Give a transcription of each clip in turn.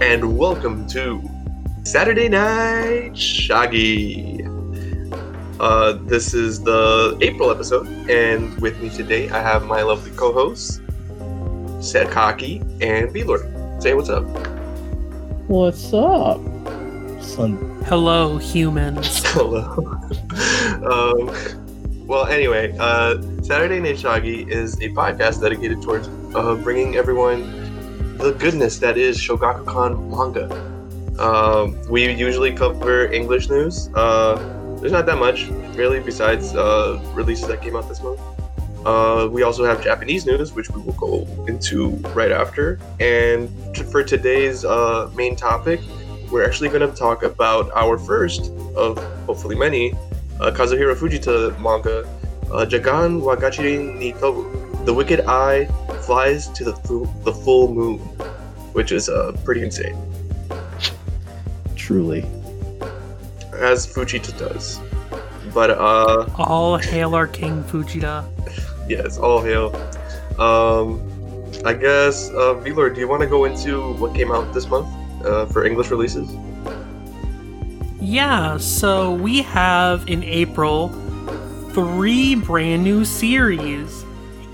Hello and welcome to Saturday Night Shaggy. Uh, this is the April episode, and with me today I have my lovely co-hosts, Sedkaki and V-Lord. Say what's up. What's up? Son. Hello, humans. Hello. um, well, anyway, uh, Saturday Night Shaggy is a podcast dedicated towards uh, bringing everyone the goodness that is Shogakukan manga. Um, we usually cover English news. Uh, there's not that much, really, besides uh, releases that came out this month. Uh, we also have Japanese news, which we will go into right after. And t- for today's uh, main topic, we're actually going to talk about our first of hopefully many uh, Kazuhiro Fujita manga, uh, Jagan wa Gachirin ni Tobu. The Wicked Eye flies to the, fu- the full moon, which is uh, pretty insane, Truly. as Fujita does. But uh, All hail our King Fujita. yes, all hail. Um, I guess, uh, V Lord, do you want to go into what came out this month uh, for English releases? Yeah, so we have in April three brand new series.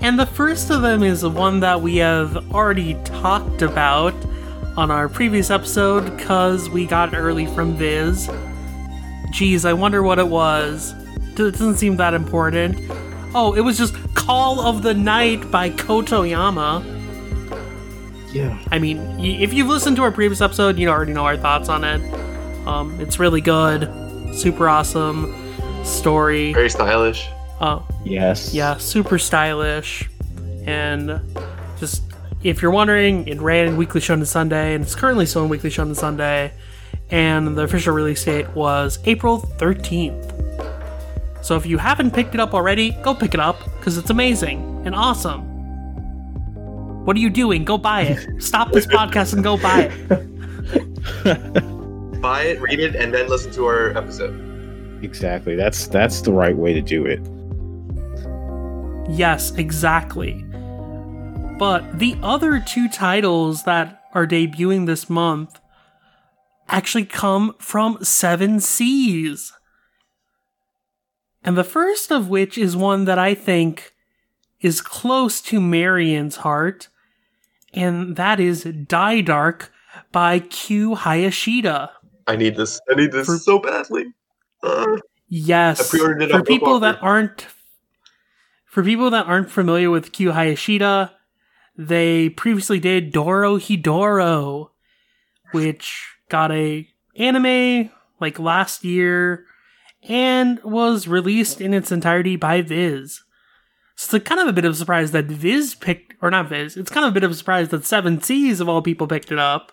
And the first of them is one that we have already talked about on our previous episode because we got it early from Viz. Geez, I wonder what it was. It doesn't seem that important. Oh, it was just Call of the Night by Kotoyama. Yeah. I mean, if you've listened to our previous episode, you already know our thoughts on it. Um, it's really good, super awesome story. Very stylish. Uh, Yes. yeah, super stylish, and just if you're wondering, it ran in Weekly Shonen Sunday, and it's currently still in Weekly Shonen Sunday, and the official release date was April 13th. So if you haven't picked it up already, go pick it up because it's amazing and awesome. What are you doing? Go buy it. Stop this podcast and go buy it. Buy it, read it, and then listen to our episode. Exactly. That's that's the right way to do it. Yes, exactly. But the other two titles that are debuting this month actually come from Seven Seas. And the first of which is one that I think is close to Marion's heart, and that is Die Dark by Q Hayashida. I need this. I need this For- so badly. Uh, Yes. I pre-ordered it for people that aren't for people that aren't familiar with Q Hayashida, they previously did Dorohedoro, which got a anime like last year and was released in its entirety by Viz. So it's kind of a bit of a surprise that Viz picked or not Viz, it's kind of a bit of a surprise that Seven Seas of all people picked it up.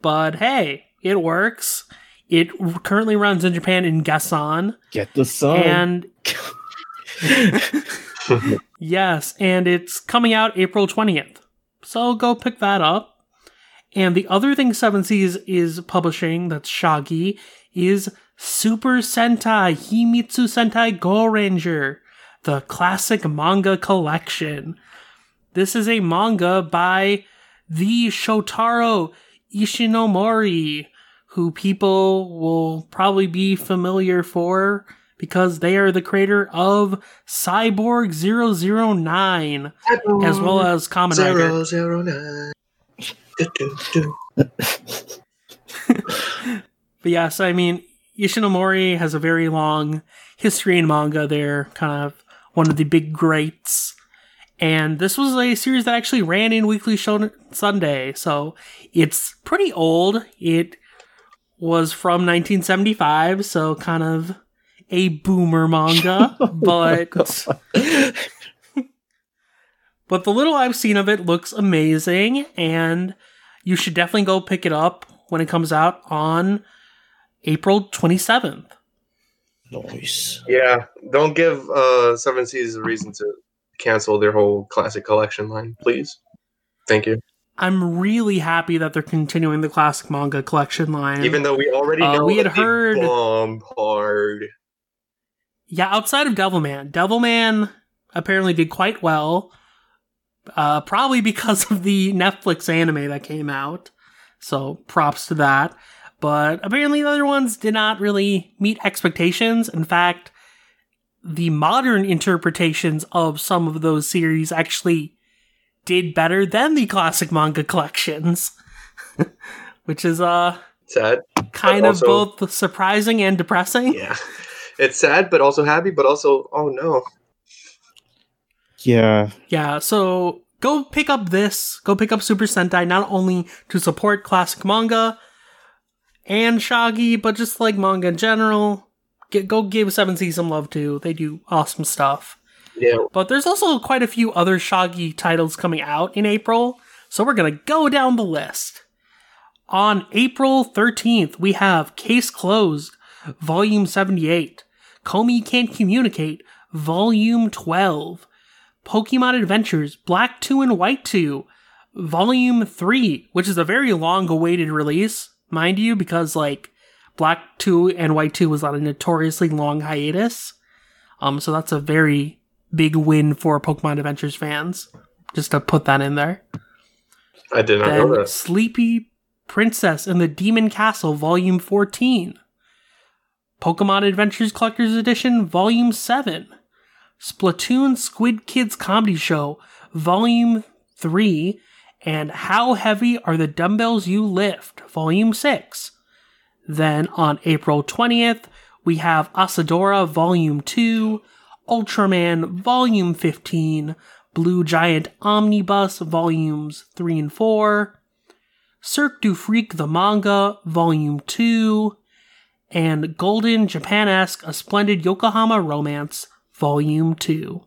But hey, it works. It currently runs in Japan in Gessan. Get the sun. And yes, and it's coming out April 20th. So go pick that up. And the other thing Seven Seas is publishing that's Shaggy is Super Sentai Himitsu Sentai Gorenger, the classic manga collection. This is a manga by the Shotaro Ishinomori, who people will probably be familiar for because they are the creator of Cyborg 009 as well as Kamen Rider. Zero zero nine. Do, do, do. But yes, I mean, Ishinomori has a very long history in manga. They're kind of one of the big greats. And this was a series that actually ran in Weekly Shonen Sunday, so it's pretty old. It was from 1975, so kind of a boomer manga, but but the little I've seen of it looks amazing, and you should definitely go pick it up when it comes out on April 27th. Nice. Yeah, don't give uh, Seven Seas a reason to cancel their whole classic collection line, please. Thank you. I'm really happy that they're continuing the classic manga collection line. Even though we already Uh, know we had heard- bomb hard. Yeah, outside of Devilman, Devilman apparently did quite well. Uh, probably because of the Netflix anime that came out. So props to that. But apparently the other ones did not really meet expectations. In fact, the modern interpretations of some of those series actually did better than the classic manga collections. Which is uh Sad. kind of both surprising and depressing. Yeah. It's sad, but also happy, but also, oh no. Yeah, Yeah, so go pick up this, go pick up Super Sentai not only to support classic manga and Shaggy, but just like manga in general. Get, go give Seven Seas some love too. They do awesome stuff. Yeah. But there's also quite a few other Shaggy titles coming out in April, so we're gonna go down the list. On April 13th, we have Case Closed, Volume 78, Komi Can't Communicate, Volume 12, Pokemon Adventures Black 2 and White 2, Volume 3, which is a very long awaited release, mind you, because like Black 2 and White 2 was on a notoriously long hiatus. Um, so that's a very big win for Pokemon Adventures fans. Just to put that in there. I did not know Then that. Sleepy Princess and the Demon Castle, Volume 14. Pokemon Adventures Collector's Edition, Volume 7. Splatoon Squid Kids Comedy Show, Volume 3. And How Heavy Are the Dumbbells You Lift, Volume 6. Then on April 20th, we have Asadora Volume 2, Ultraman Volume 15, Blue Giant Omnibus Volumes 3 and 4, Cirque du Freak the Manga Volume 2, and Golden Japanesque A Splendid Yokohama Romance Volume 2.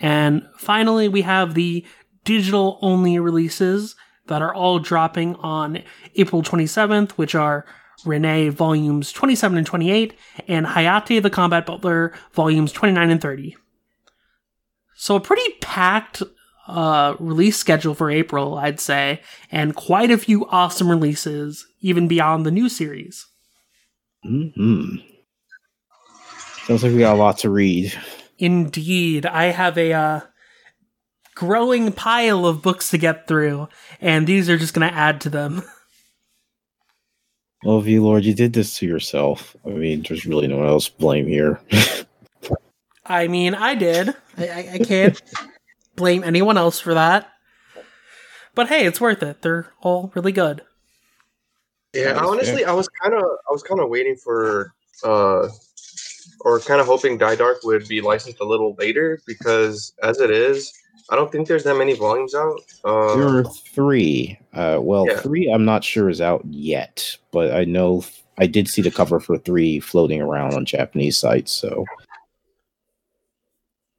And finally, we have the digital only releases that are all dropping on April 27th, which are RIN-NE volumes 27 and 28, and Hayate the Combat Butler volumes 29 and 30. So a pretty packed uh, release schedule for April, I'd say, and quite a few awesome releases, even beyond the new series. Hmm Sounds like we got a lot to read. Indeed, I have a uh, growing pile of books to get through, and these are just going to add to them. Well, V Lord, you did this to yourself. I mean, there's really no one else to blame here. I mean, I did. I, I, I can't blame anyone else for that. But hey, it's worth it. They're all really good. Yeah, honestly, I was kind of, I was kind of waiting for, uh, or kind of hoping Die Dark would be licensed a little later because, as it is, I don't think there's that many volumes out. Uh, there are three. Uh, well, Yeah. three I'm not sure is out yet, but I know I did see the cover for three floating around on Japanese sites. So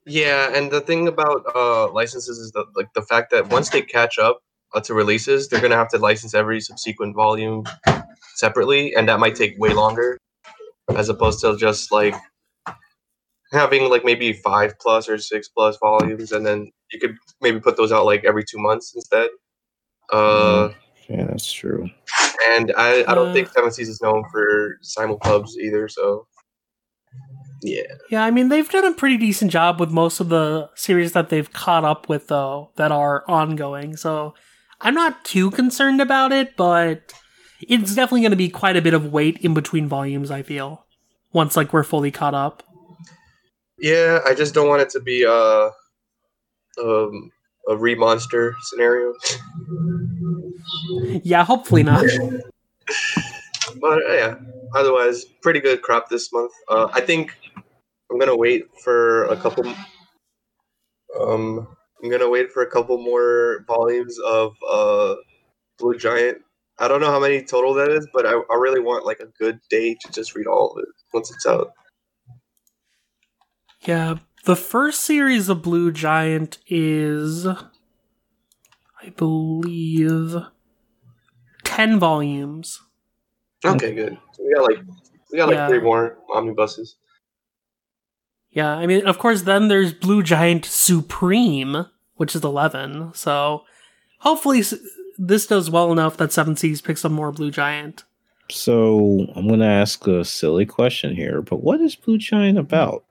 Yeah, and the thing about uh, licenses is that like the fact that once they catch up to releases, they're gonna have to license every subsequent volume separately, and that might take way longer, as opposed to just like having like maybe five plus or six plus volumes, and then you could maybe put those out like every two months instead. Uh, yeah, that's true. and I, I don't Uh. think Seven Seas is known for simulpubs either, so yeah. Yeah, I mean, they've done a pretty decent job with most of the series that they've caught up with, though, that are ongoing. So I'm not too concerned about it, but it's definitely going to be quite a bit of wait in between volumes, I feel, once, like, we're fully caught up. Yeah, I just don't want it to be uh, um, a re-monster scenario. Yeah, hopefully not. But uh, yeah, otherwise, pretty good crop this month. Uh, I think I'm gonna wait for a couple. Um, I'm gonna wait for a couple more volumes of uh, Blue Giant. I don't know how many total that is, but I, I really want like a good day to just read all of it once it's out. Yeah, the first series of Blue Giant is, I believe, 10 volumes. Okay, good. So we got like we got like Yeah. three more omnibuses. Yeah, I mean, of course, then there's Blue Giant Supreme, which is 11. So hopefully this does well enough that Seven Seas picks up more Blue Giant. So I'm going to ask a silly question here, but what is Blue Giant about?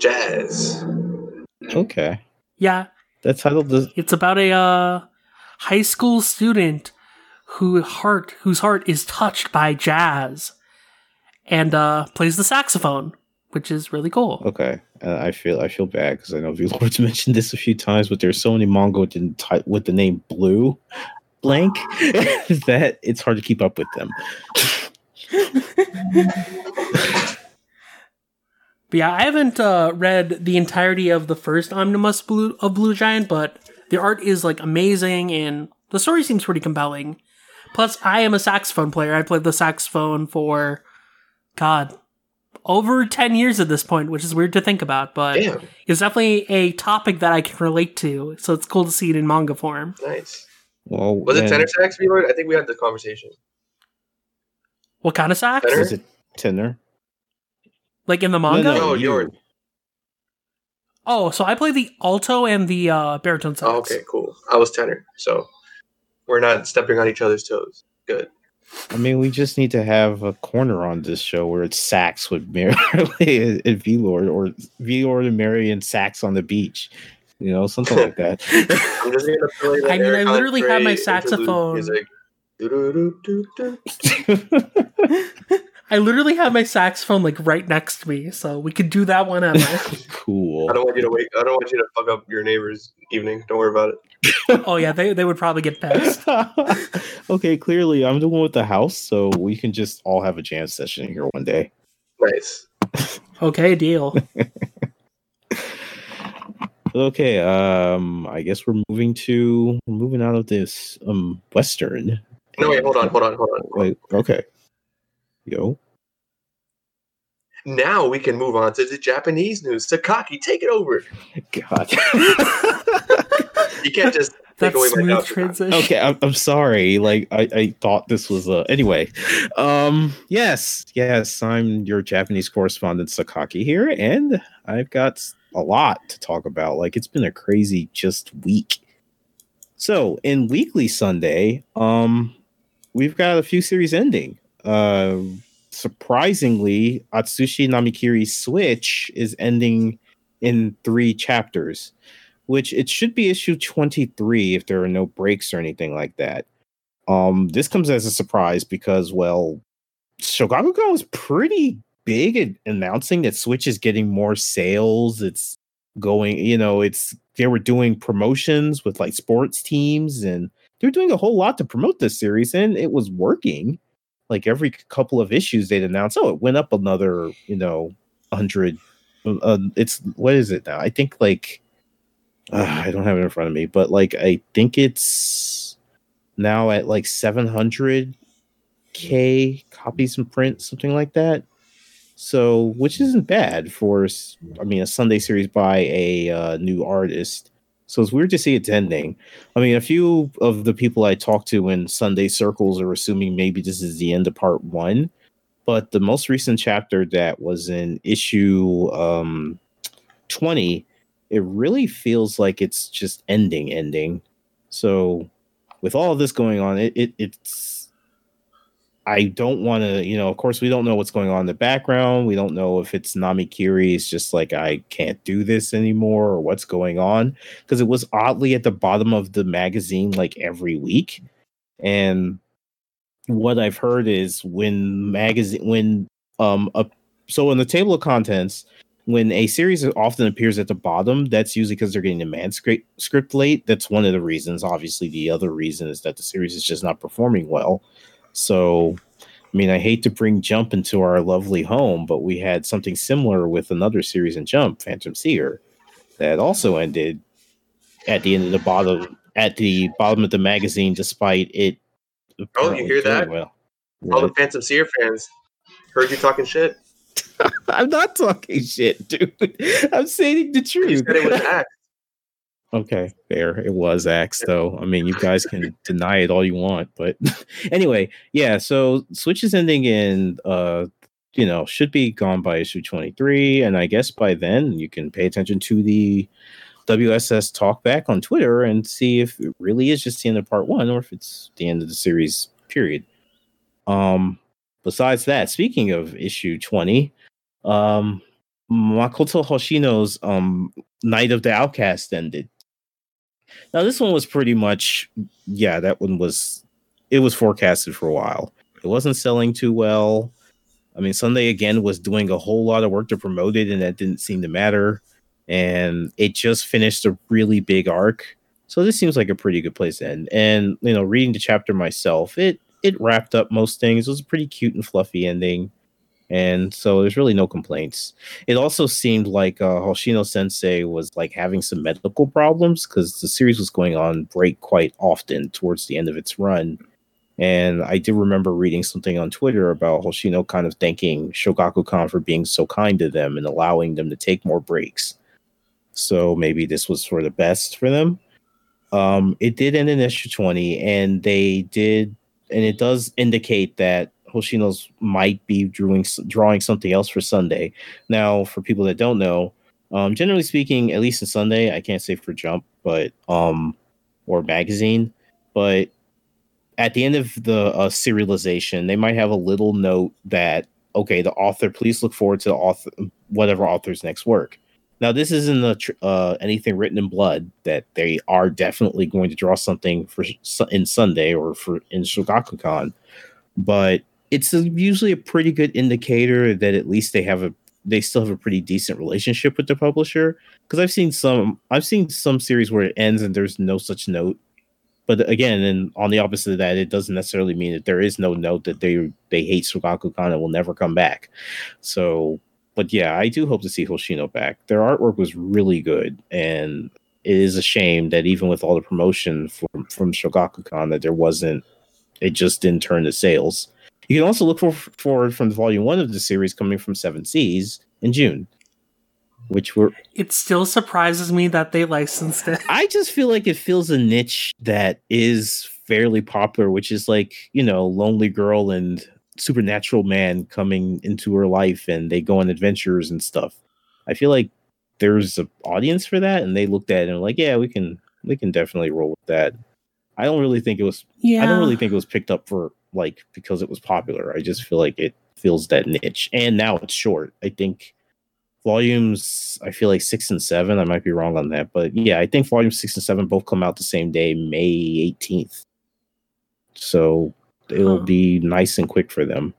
Jazz. Okay, Yeah, that title does. it's about a uh, high school student who heart whose heart is touched by jazz and uh, plays the saxophone, which is really cool. Okay, uh, I feel I feel bad because I know V Lord's mentioned this a few times, but there's so many manga with the, with the name Blue blank that it's hard to keep up with them. But yeah, I haven't uh, read the entirety of the first omnibus Blue of Blue Giant, but the art is like amazing and the story seems pretty compelling. Plus, I am a saxophone player. I played the saxophone for, God, over 10 years at this point, which is weird to think about, but Damn. it's definitely a topic that I can relate to. So it's cool to see it in manga form. Nice. Well, Was it tenor sax, Reload? I think we had the conversation. What kind of sax? Tenor? Was it tenor? Like in the manga? No, you. yours. Oh, so I play the alto and the uh, baritone sax. Oh, okay, cool. I was tenor, so we're not stepping on each other's toes. Good. I mean, we just need to have a corner on this show where it's sax with Mary and V Lord, or V Lord and Mary and sax on the beach. You know, something like that. I'm just gonna play the I mean, I literally have my saxophone. I literally have my saxophone like right next to me, so we could do that whenever. cool. I don't want you to wake. I don't want you to fuck up your neighbor's evening. Don't worry about it. oh yeah, they they would probably get pissed. okay, clearly I'm the one with the house, so we can just all have a jam session here one day. Nice. Okay, deal. Okay, um, I guess we're moving to we're moving out of this um western. No, wait. Hold on. Hold on. Hold on. Wait, okay. Yo. Now we can move on to the Japanese news. Sakaki, take it over. God. You can't just take away my smooth job. transition. okay, I'm, I'm sorry. Like I, I thought this was a anyway. Um yes, yes, I'm your Japanese correspondent Sakaki here, and I've got a lot to talk about. Like it's been a crazy just week. So in Weekly Sunday, um, we've got a few series ending. Uh surprisingly, Atsushi Namikiri's Switch is ending in three chapters which it should be issue 23 if there are no breaks or anything like that. Um, this comes as a surprise because, well, Shogakukan was pretty big at announcing that Switch is getting more sales. It's going, you know, it's they were doing promotions with like sports teams and they're doing a whole lot to promote this series and it was working. Like every couple of issues they'd announce, oh, it went up another, you know, 100 uh, it's what is it now? I think like uh, I don't have it in front of me, but like I think it's now at like 700k copies in print, something like that. So, which isn't bad for, I mean, a Sunday series by a uh, new artist. So it's weird to see it's ending. I mean, a few of the people I talked to in Sunday circles are assuming maybe this is the end of part one. But the most recent chapter that was in issue um, 20 it really feels like it's just ending ending so with all this going on it, it it's i don't want to you know of course we don't know what's going on in the background we don't know if it's Namikiri is just like i can't do this anymore or what's going on because it was oddly at the bottom of the magazine like every week and what i've heard is when magazine when um a, so in the table of contents when a series often appears at the bottom, that's usually because they're getting the manuscript script late. That's one of the reasons. Obviously, the other reason is that the series is just not performing well. So, I mean, I hate to bring Jump into our lovely home, but we had something similar with another series in Jump, Phantom Seer, that also ended at the end of the bottom at the bottom of the magazine, despite it. Oh, you hear that? Well, All the Phantom Seer fans heard you talking shit. I'm not talking shit, dude. I'm saying the You truth. said it was act. Okay, fair. It was Axe, though. I mean, you guys can deny it all you want, but anyway, yeah. So Switch is ending in, uh, you know, should be gone by issue twenty three, and I guess by then you can pay attention to the WSS talkback on Twitter and see if it really is just the end of part one or if it's the end of the series. Period. Um. Besides that, speaking of issue twenty, um, Makoto Hoshino's um Night of the Outcast ended. Now this one was pretty much yeah, that one was it was forecasted for a while. It wasn't selling too well. I mean, Sunday again was doing a whole lot of work to promote it, and that didn't seem to matter. And it just finished a really big arc. So this seems like a pretty good place to end. And you know, reading the chapter myself, it it wrapped up most things. It was a pretty cute and fluffy ending. And so there's really no complaints. It also seemed like uh, Hoshino Sensei was like having some medical problems because the series was going on break quite often towards the end of its run. And I do remember reading something on Twitter about Hoshino kind of thanking Shogakukan for being so kind to them and allowing them to take more breaks. So maybe this was for the best for them. Um, it did end in issue 20, and they did, and it does indicate that Hoshino's might be drawing drawing something else for Sunday. Now, for people that don't know, um, generally speaking, at least in Sunday, I can't say for Jump, but um, or magazine, but at the end of the uh, serialization, they might have a little note that okay, the author, please look forward to the author, whatever author's next work. Now, this isn't a tr- uh, anything written in blood that they are definitely going to draw something for in Sunday or for in Shogakukan, but it's a, usually a pretty good indicator that at least they have a they still have a pretty decent relationship with the publisher because I've seen some I've seen some series where it ends and there's no such note. But again, and on the opposite of that, it doesn't necessarily mean that there is no note that they they hate Shogakukan and will never come back. So, but yeah, I do hope to see Hoshino back. Their artwork was really good, and it is a shame that even with all the promotion from from Shogakukan, that there wasn't it just didn't turn to sales. You can also look for, forward from the volume one of the series coming from Seven Seas in June, which were. It still surprises me that they licensed it. I just feel like it fills a niche that is fairly popular, which is like you know, lonely girl and supernatural man coming into her life, and they go on adventures and stuff. I feel like there's an audience for that, and they looked at it and like, yeah, we can we can definitely roll with that. I don't really think it was. Yeah. I don't really think it was picked up for like because it was popular. I just feel like it fills that niche. And now it's short. I think volumes I feel like six and seven. I might be wrong on that, but yeah, I think volumes six and seven both come out the same day, May 18th. So it'll huh. be nice and quick for them.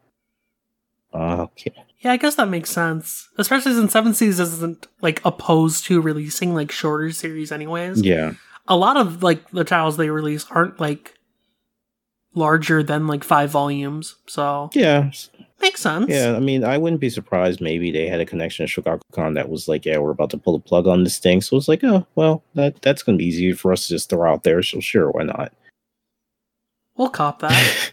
Uh, okay. Yeah, I guess that makes sense. Especially since Seven Seas isn't like opposed to releasing like shorter series anyways. Yeah. A lot of like the titles they release aren't like larger than like five volumes. So yeah, makes sense. Yeah, I mean, I wouldn't be surprised. Maybe they had a connection to Shogakukan that was like, yeah, we're about to pull the plug on this thing. So it's like, oh, well, that that's gonna be easy for us to just throw out there. So sure, why not? We'll cop that.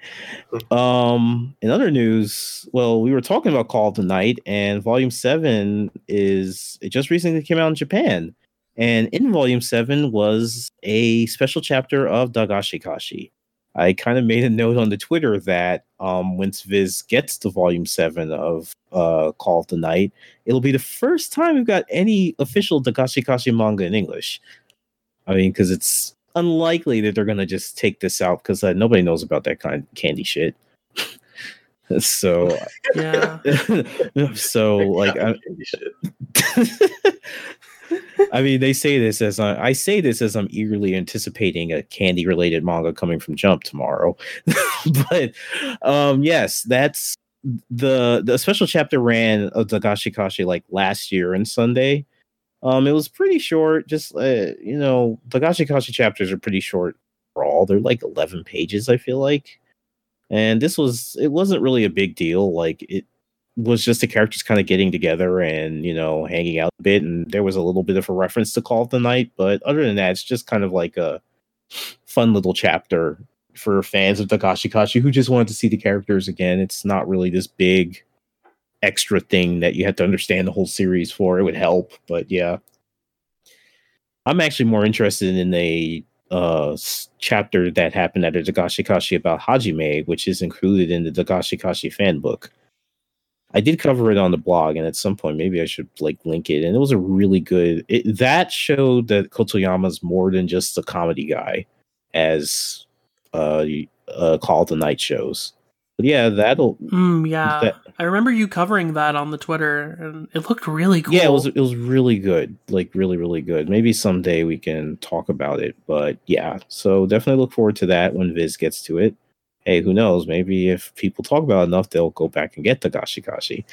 um, in other news, well, we were talking about Call of the Night, and Volume Seven is it just recently came out in Japan. And in Volume 7 was a special chapter of Dagashi Kashi. I kind of made a note on the Twitter that um, once Viz gets to volume seven of uh, Call of the Night, it'll be the first time we've got any official Dagashi Kashi manga in English. I mean, because it's unlikely that they're going to just take this out because uh, nobody knows about that kind of candy shit. so yeah so like I mean, they say this as I, I say this as I'm eagerly anticipating a candy related manga coming from Jump tomorrow. but um, yes, that's the the special chapter ran of Dagashi Kashi like last year and Sunday. Um, it was pretty short. Just uh, you know, Dagashi Kashi chapters are pretty short for all. They're like 11 pages, I feel like. And this was it wasn't really a big deal. Like it was just the characters kind of getting together and you know hanging out a bit and there was a little bit of a reference to call of the night but other than that it's just kind of like a fun little chapter for fans of Dagashi Kashi who just wanted to see the characters again. It's not really this big extra thing that you have to understand the whole series for. It would help but yeah. I'm actually more interested in a uh chapter that happened at a Dagashi Kashi about Hajime which is included in the Dagashi Kashi fan book I did cover it on the blog, and at some point, maybe I should like link it. And it was a really good. It, that showed that Kotoyama's more than just a comedy guy, as uh, uh Call the Night shows. But yeah, that'll Mm, yeah, That- I remember you covering that on the Twitter, and it looked really cool. yeah, it was it was really good, like really really good. Maybe someday we can talk about it, but yeah, so definitely look forward to that when Viz gets to it. Hey, who knows? Maybe if people talk about it enough, they'll go back and get the Gashi Gashi.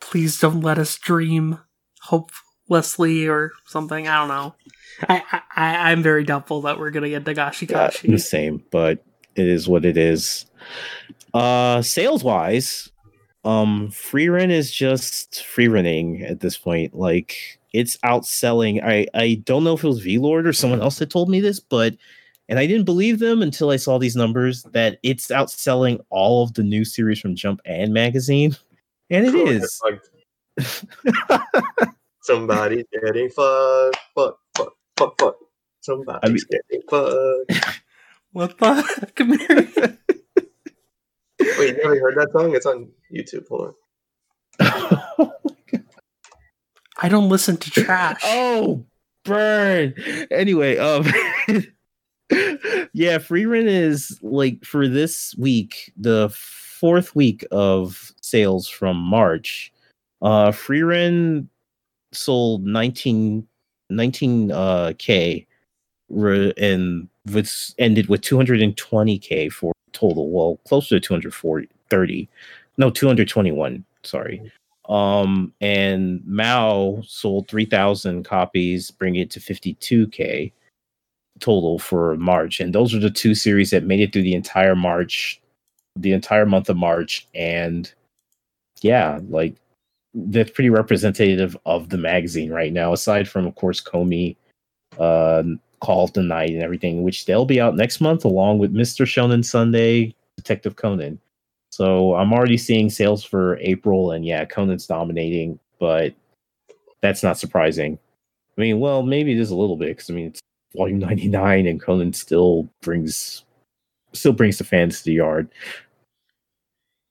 Please don't let us dream hopelessly or something. I don't know. I, I I'm very doubtful that we're gonna get Dagashi Yeah, Kashi. the same, but it is what it is. Uh sales wise, um Frieren is just free renting at this point. Like it's outselling. I I don't know if it was V-Lord or someone else that told me this, but and I didn't believe them until I saw these numbers that it's outselling all of the new series from Jump and Magazine. And it is. Somebody's getting fucked, fuck, fuck, fuck, fuck. Somebody's getting fucked. What the? Come here. Wait, you never heard that song? It's on YouTube. Hold on. I don't listen to trash. Oh, burn. Anyway, um yeah, Frieren is like for this week, the fourth week of sales from March. Uh Frieren sold 19 19 uh k re- and was ended with 220k for total. Well, closer to 240 No, 221, sorry. Um, and Mao sold 3,000 copies, bringing it to 52k total for March. And those are the two series that made it through the entire March, the entire month of March. And yeah, like that's pretty representative of the magazine right now, aside from, of course, Komi, uh, Call of the Night, and everything, which they'll be out next month along with Mr. Shonen Sunday, Detective Conan. So I'm already seeing sales for April, and yeah, Conan's dominating, but that's not surprising. I mean, well, maybe it is a little bit because I mean it's volume 99, and Conan still brings still brings the fans to the yard.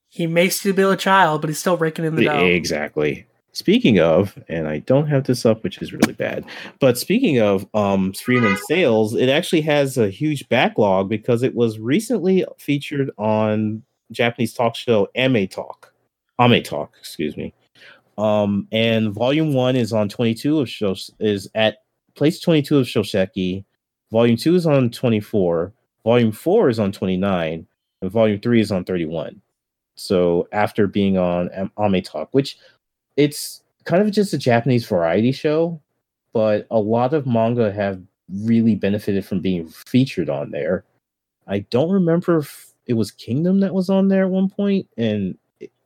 He may still be a child, but he's still raking in the dough. Exactly. Speaking of, and I don't have this up, which is really bad. But speaking of um streaming sales, it actually has a huge backlog because it was recently featured on Japanese talk show Ame Talk. Ame Talk, excuse me. Um, and volume one is on 22 of show is at place 22 of Shosheki. Volume two is on 24. Volume four is on 29, and volume three is on 31. So after being on Am- Ame Talk, which it's kind of just a Japanese variety show, but a lot of manga have really benefited from being featured on there. I don't remember if it was Kingdom that was on there at one point, and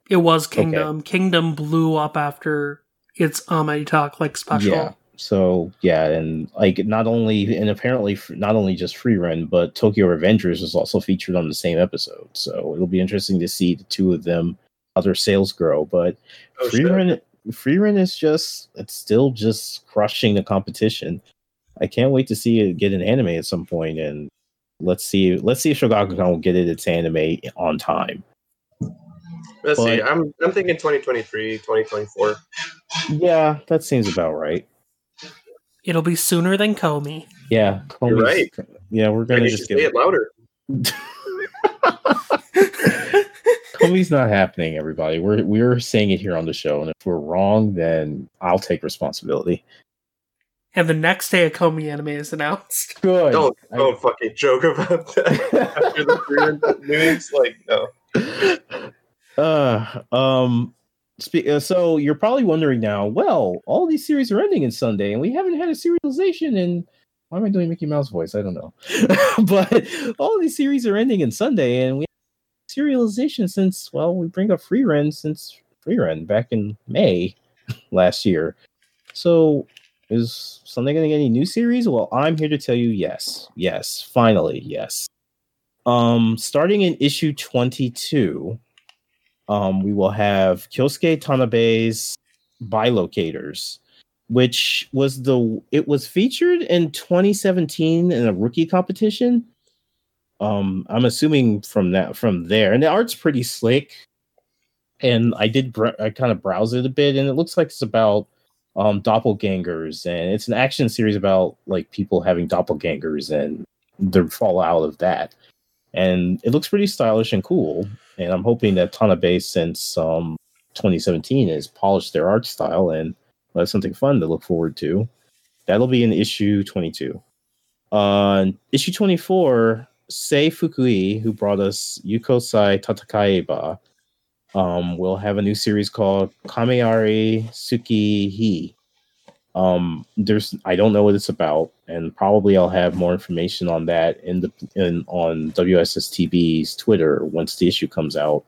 It was Kingdom. Kingdom blew up after its Ame Talk like special. Yeah. So yeah, and like not only and apparently not only just Frieren, but Tokyo Revengers was also featured on the same episode. So it'll be interesting to see the two of them how their sales grow. But Oh, Frieren, free run is just it's still just crushing the competition. I can't wait to see it get an anime at some point, and let's see let's see if Shogakukan will get it its anime on time. Let's see. I'm I'm thinking 2023, 2024. Yeah, that seems about right. It'll be sooner than Komi. Yeah, You're Komi's- right. Yeah, we're gonna just should give say it louder. Komi's not happening, everybody. We're we're saying it here on the show, and if we're wrong, then I'll take responsibility. And the next day a Komi anime is announced. Good. Don't I- don't fucking joke about that. After the news, like no. uh, um, spe- so you're probably wondering now. Well, all these series are ending in Sunday, and we haven't had a serialization in. Why am I doing Mickey Mouse voice? I don't know. but all these series are ending in Sunday, and we have serialization since well, we bring up Frieren since Frieren back in May last year. So is Sunday going to get any new series? Well, I'm here to tell you yes, yes, finally, yes. Um, starting in issue 22, um, we will have Kyosuke Tanabe's Bilocators, which was the it was featured in 2017 in a rookie competition. Um, I'm assuming from that from there, and the art's pretty slick. And I did br- I kind of browse it a bit, and it looks like it's about um doppelgangers, and it's an action series about like people having doppelgangers and the fallout of that. and it looks pretty stylish and cool. And I'm hoping that Tanabe, since um, 2017, has polished their art style and that's something fun to look forward to. That'll be in issue 22. On uh, issue 24, Sei Fukui, who brought us Yuko sae Tatakaeba, um, will have a new series called Kameari Tsukihi. Um, there's I don't know what it's about, and probably I'll have more information on that in the in on WSSTB's Twitter once the issue comes out.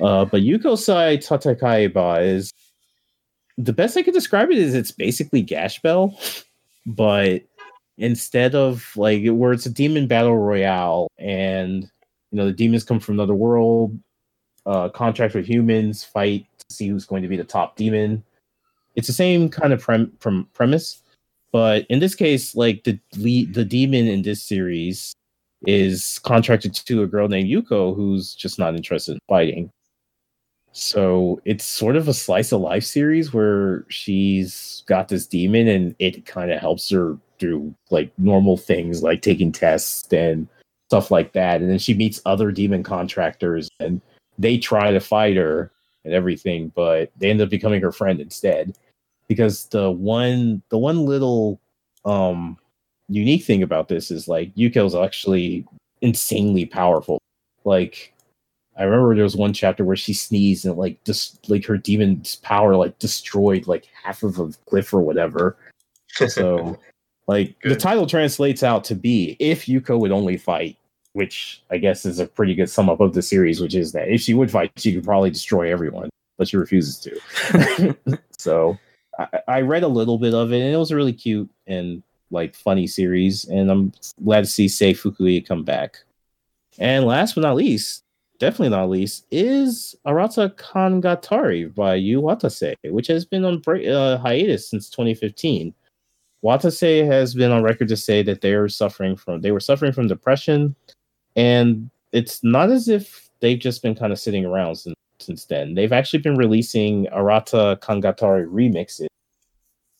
Uh, but Yuko sae Tatakaeba is the best I could describe it is it's basically Gash Bell, but instead of like where it's a demon battle royale and you know the demons come from another world, uh, contract with humans, fight to see who's going to be the top demon. It's the same kind of prem- from premise, but in this case, like the the demon in this series is contracted to a girl named Yuko who's just not interested in fighting. So it's sort of a slice of life series where she's got this demon and it kind of helps her through like normal things like taking tests and stuff like that. And then she meets other demon contractors and they try to fight her and everything, but they end up becoming her friend instead. Because the one the one little um unique thing about this is like Yuko's actually insanely powerful. Like I remember there was one chapter where she sneezed and like just like her demon's power like destroyed like half of a cliff or whatever. So like good. the title translates out to be if Yuko would only fight, which I guess is a pretty good sum up of the series, which is that if she would fight, she could probably destroy everyone, but she refuses to. so I, I read a little bit of it and it was a really cute and like funny series, and I'm glad to see Sei Fukui come back. And last but not least, definitely not least, is Arata Kangatari by Yu Watase, which has been on break, uh, hiatus since 2015. Watase has been on record to say that they are suffering from they were suffering from depression, and it's not as if they've just been kind of sitting around since since then. They've actually been releasing Arata Kangatari remixes,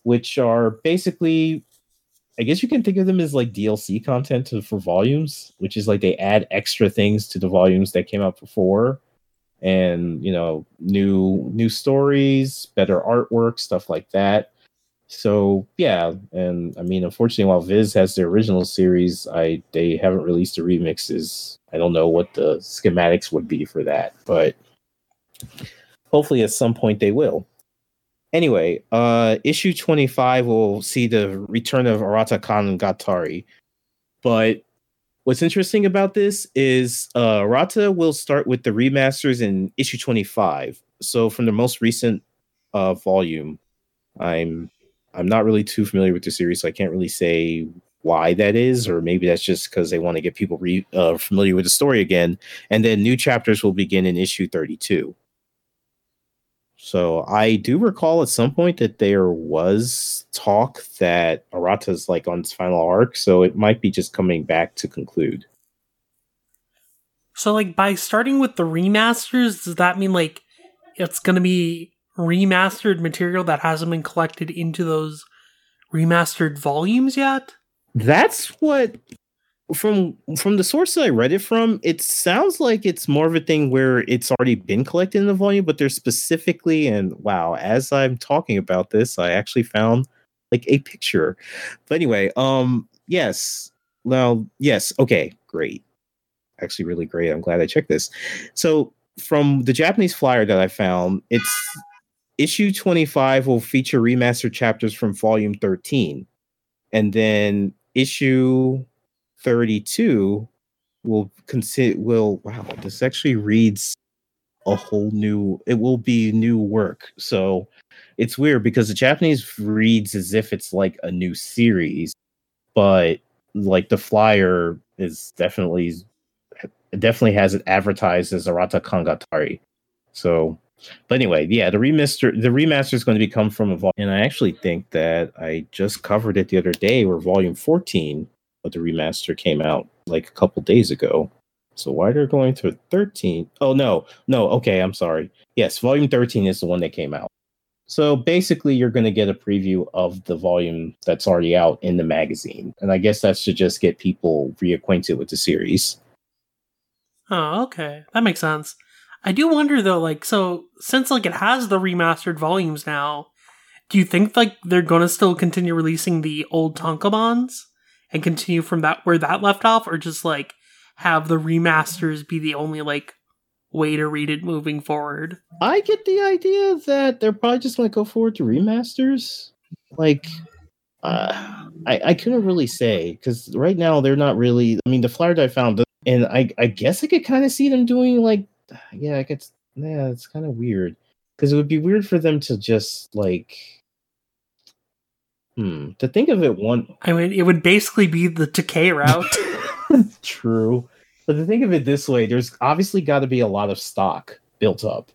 which are basically I guess you can think of them as like DLC content to, for volumes, which is like they add extra things to the volumes that came out before, and you know, new new stories, better artwork, stuff like that. So yeah, and I mean, unfortunately, while Viz has the original series, I they haven't released the remixes. I don't know what the schematics would be for that, but hopefully at some point they will. Anyway, uh, issue 25 will see the return of Arata Kangatari. But what's interesting about this is uh, Arata will start with the remasters in issue 25. So from the most recent uh, volume, I'm I'm not really too familiar with the series, so I can't really say why that is, or maybe that's just because they want to get people re- uh, familiar with the story again. And then new chapters will begin in issue 32. So I do recall at some point that there was talk that Arata's like on its final arc, so it might be just coming back to conclude. So like by starting with the remasters, does that mean like it's gonna be remastered material that hasn't been collected into those remastered volumes yet? That's what from from the source that I read it from, it sounds like it's more of a thing where it's already been collected in the volume, but there's specifically and wow, as I'm talking about this, I actually found like a picture. But anyway, um, yes, well, yes, okay, great, actually, really great. I'm glad I checked this. So from the Japanese flyer that I found, it's issue 25 will feature remastered chapters from volume 13, and then issue 32 will consider will wow this actually reads a whole new it will be new work. So it's weird because the japanese reads as if it's like a new series but like the flyer is definitely definitely has it advertised as arata kangatari. So but anyway yeah the remaster the remaster is going to become from a volume and i actually think that i just covered it the other day where volume 14 but the remaster came out like a couple days ago. So why they're going to 13? Oh no, no, okay, I'm sorry. Yes, volume 13 is the one that came out. So basically you're gonna get a preview of the volume that's already out in the magazine. And I guess that's to just get people reacquainted with the series. Oh, okay. That makes sense. I do wonder though, like, so since like it has the remastered volumes now, do you think like they're gonna still continue releasing the old Tankobons and continue from that where that left off, or just like have the remasters be the only like way to read it moving forward? I get the idea that they're probably just to go forward to remasters. Like, uh, I I couldn't really say because right now they're not really. I mean, the flyer that I found, and I I guess I could kind of see them doing like, yeah, I guess yeah, it's kind of weird because it would be weird for them to just like. Hmm. To think of it one. I mean, it would basically be the Takei route. True. But to think of it this way, there's obviously got to be a lot of stock built up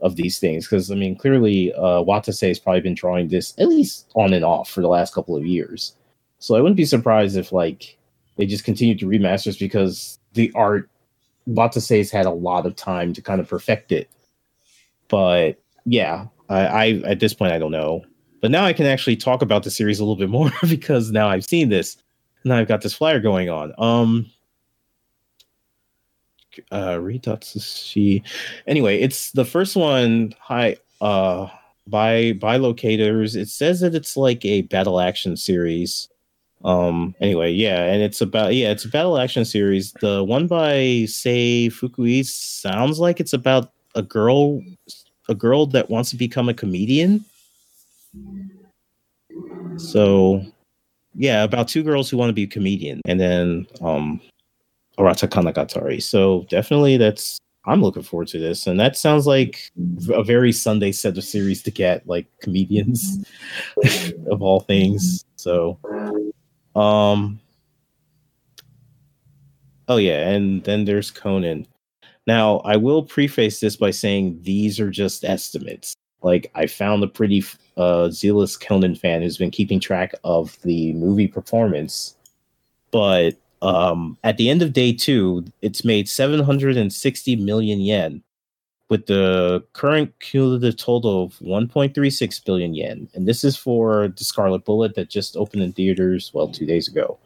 of these things because I mean, clearly, uh, Watase has probably been drawing this at least on and off for the last couple of years. So I wouldn't be surprised if like they just continue to remasters because the art Watase's had a lot of time to kind of perfect it. But yeah, I, I at this point I don't know. But now I can actually talk about the series a little bit more because now I've seen this. Now I've got this flyer going on. Um uh Retatsushi. Anyway, it's the first one hi uh by by locators. It says that it's like a battle action series. Um anyway, yeah, and it's about yeah, it's a battle action series. The one by say Fukui sounds like it's about a girl a girl that wants to become a comedian. So yeah, about two girls who want to be a comedian, and then um Arata Kangatari. So definitely that's I'm looking forward to this. And that sounds like a very Sunday set of series to get, like comedians of all things. So um Oh yeah, and then there's Conan. Now, I will preface this by saying these are just estimates. Like I found a pretty uh zealous Conan fan who's been keeping track of the movie performance. But um, at the end of day two, it's made 760 million yen, with the current cumulative total of 1.36 billion yen. And this is for the Scarlet Bullet that just opened in theaters, well, two days ago.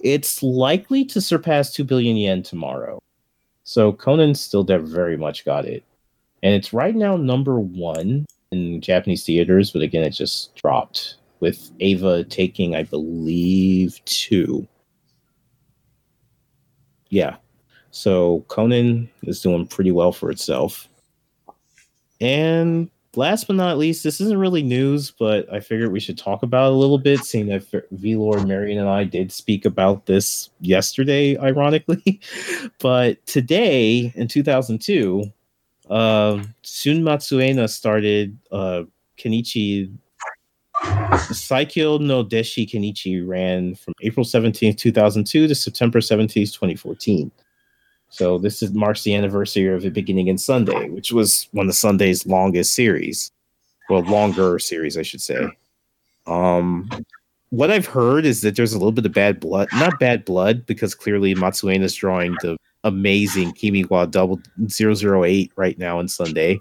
It's likely to surpass 2 billion yen tomorrow. So Conan still very much got it. And it's right now number one in Japanese theaters, but again, it just dropped with Ava taking, I believe, two yeah. So Conan is doing pretty well for itself. And last but not least, this isn't really news, but I figured we should talk about a little bit, seeing that V Lord Marion and I did speak about this yesterday, ironically. but today in 2002, uh, Shun Matsuena started uh, Kenichi Saikyo no Deshi Kenichi ran from April 17th, 2002 to September 17th, 2014. So this is marks the anniversary of the beginning in Sunday, which was one of Sunday's longest series. Well, longer series, I should say. Um what I've heard is that there's a little bit of bad blood, not bad blood, because clearly Matsuena is drawing the amazing Kimiwa double 008 right now in Sunday.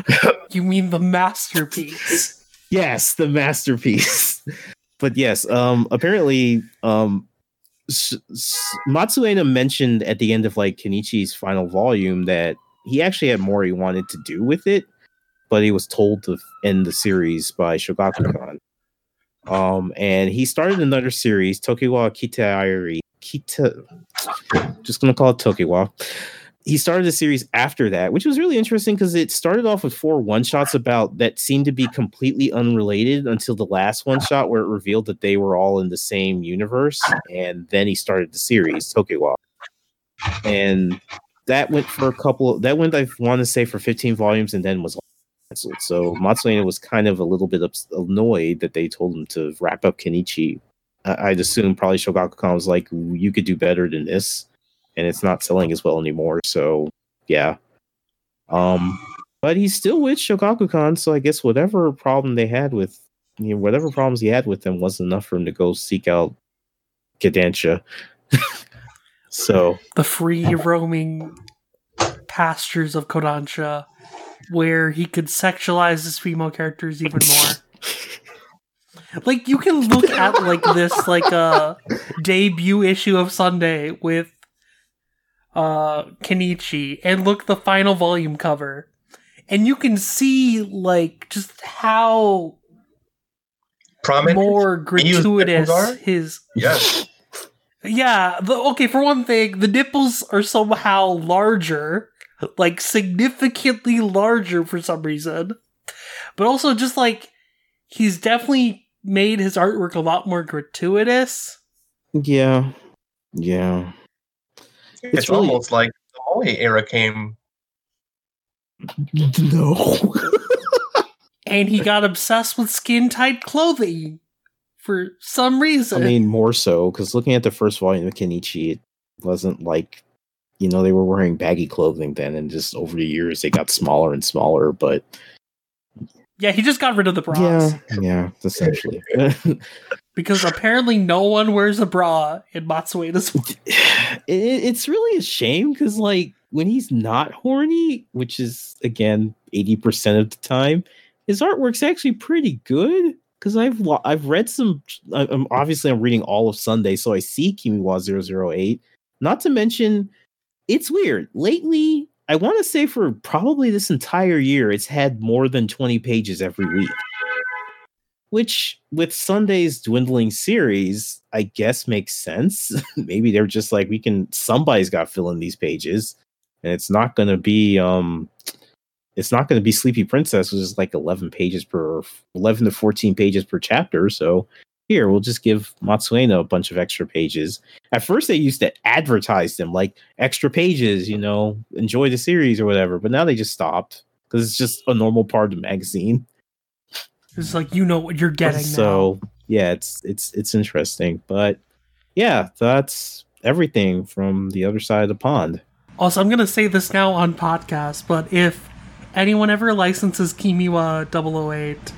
you mean the masterpiece? yes, the masterpiece. but yes, um, apparently, um, Matsuena mentioned at the end of like Kenichi's final volume that he actually had more he wanted to do with it, but he was told to end the series by Shogakukan. Um, and he started another series, Tokiwa Kitareri. Kita, just gonna call it Tokiwa he started a series after that, which was really interesting because it started off with four one shots about that seemed to be completely unrelated until the last one shot where it revealed that they were all in the same universe. And then he started the series, Tokiwa. And that went for a couple, that went, I want to say, for 15 volumes and then was canceled. So Matsuena was kind of a little bit annoyed that they told him to wrap up Kenichi. I'd assume probably Shogakukan was like, you could do better than this and it's not selling as well anymore. So yeah. Um but he's still with Shogakukan, so I guess whatever problem they had with you know, whatever problems he had with them wasn't enough for him to go seek out Kodansha. so the free roaming pastures of Kodansha where he could sexualize his female characters even more. like you can look at like this like a uh, debut issue of Sunday with uh Kenichi and look the final volume cover. And you can see like just how Prominent. more He used gratuitous his Yes. Yeah, the, okay, for one thing, the nipples are somehow larger, like significantly larger for some reason. But also just like he's definitely made his artwork a lot more gratuitous. Yeah. Yeah. It's, It's really- almost like the Moe era came. No. And he got obsessed with skin tight clothing for some reason. I mean, more so because looking at the first volume of Kenichi, it wasn't like you know they were wearing baggy clothing then, and just over the years they got smaller and smaller. But yeah, he just got rid of the bras. yeah, yeah, essentially. Because apparently no one wears a bra in Matsuena's it, it's really a shame because like when he's not horny which is again 80% of the time his artwork's actually pretty good because i've i've read some I'm, obviously i'm reading all of sunday so i see kimiwa 008 not to mention it's weird lately i want to say for probably this entire year it's had more than 20 pages every week which with Sunday's dwindling series, I guess makes sense. Maybe they're just like we can somebody's got to fill in these pages, and it's not going to be um, it's not going to be Sleepy Princess, which is like eleven pages per eleven to fourteen pages per chapter. So here we'll just give Matsuena a bunch of extra pages. At first, they used to advertise them like extra pages, you know, enjoy the series or whatever. But now they just stopped because it's just a normal part of the magazine It's like you know what you're getting now. so yeah it's it's it's interesting but yeah that's everything from the other side of the pond Also, I'm gonna say this now on podcast, but if anyone ever licenses Kimiwa 008,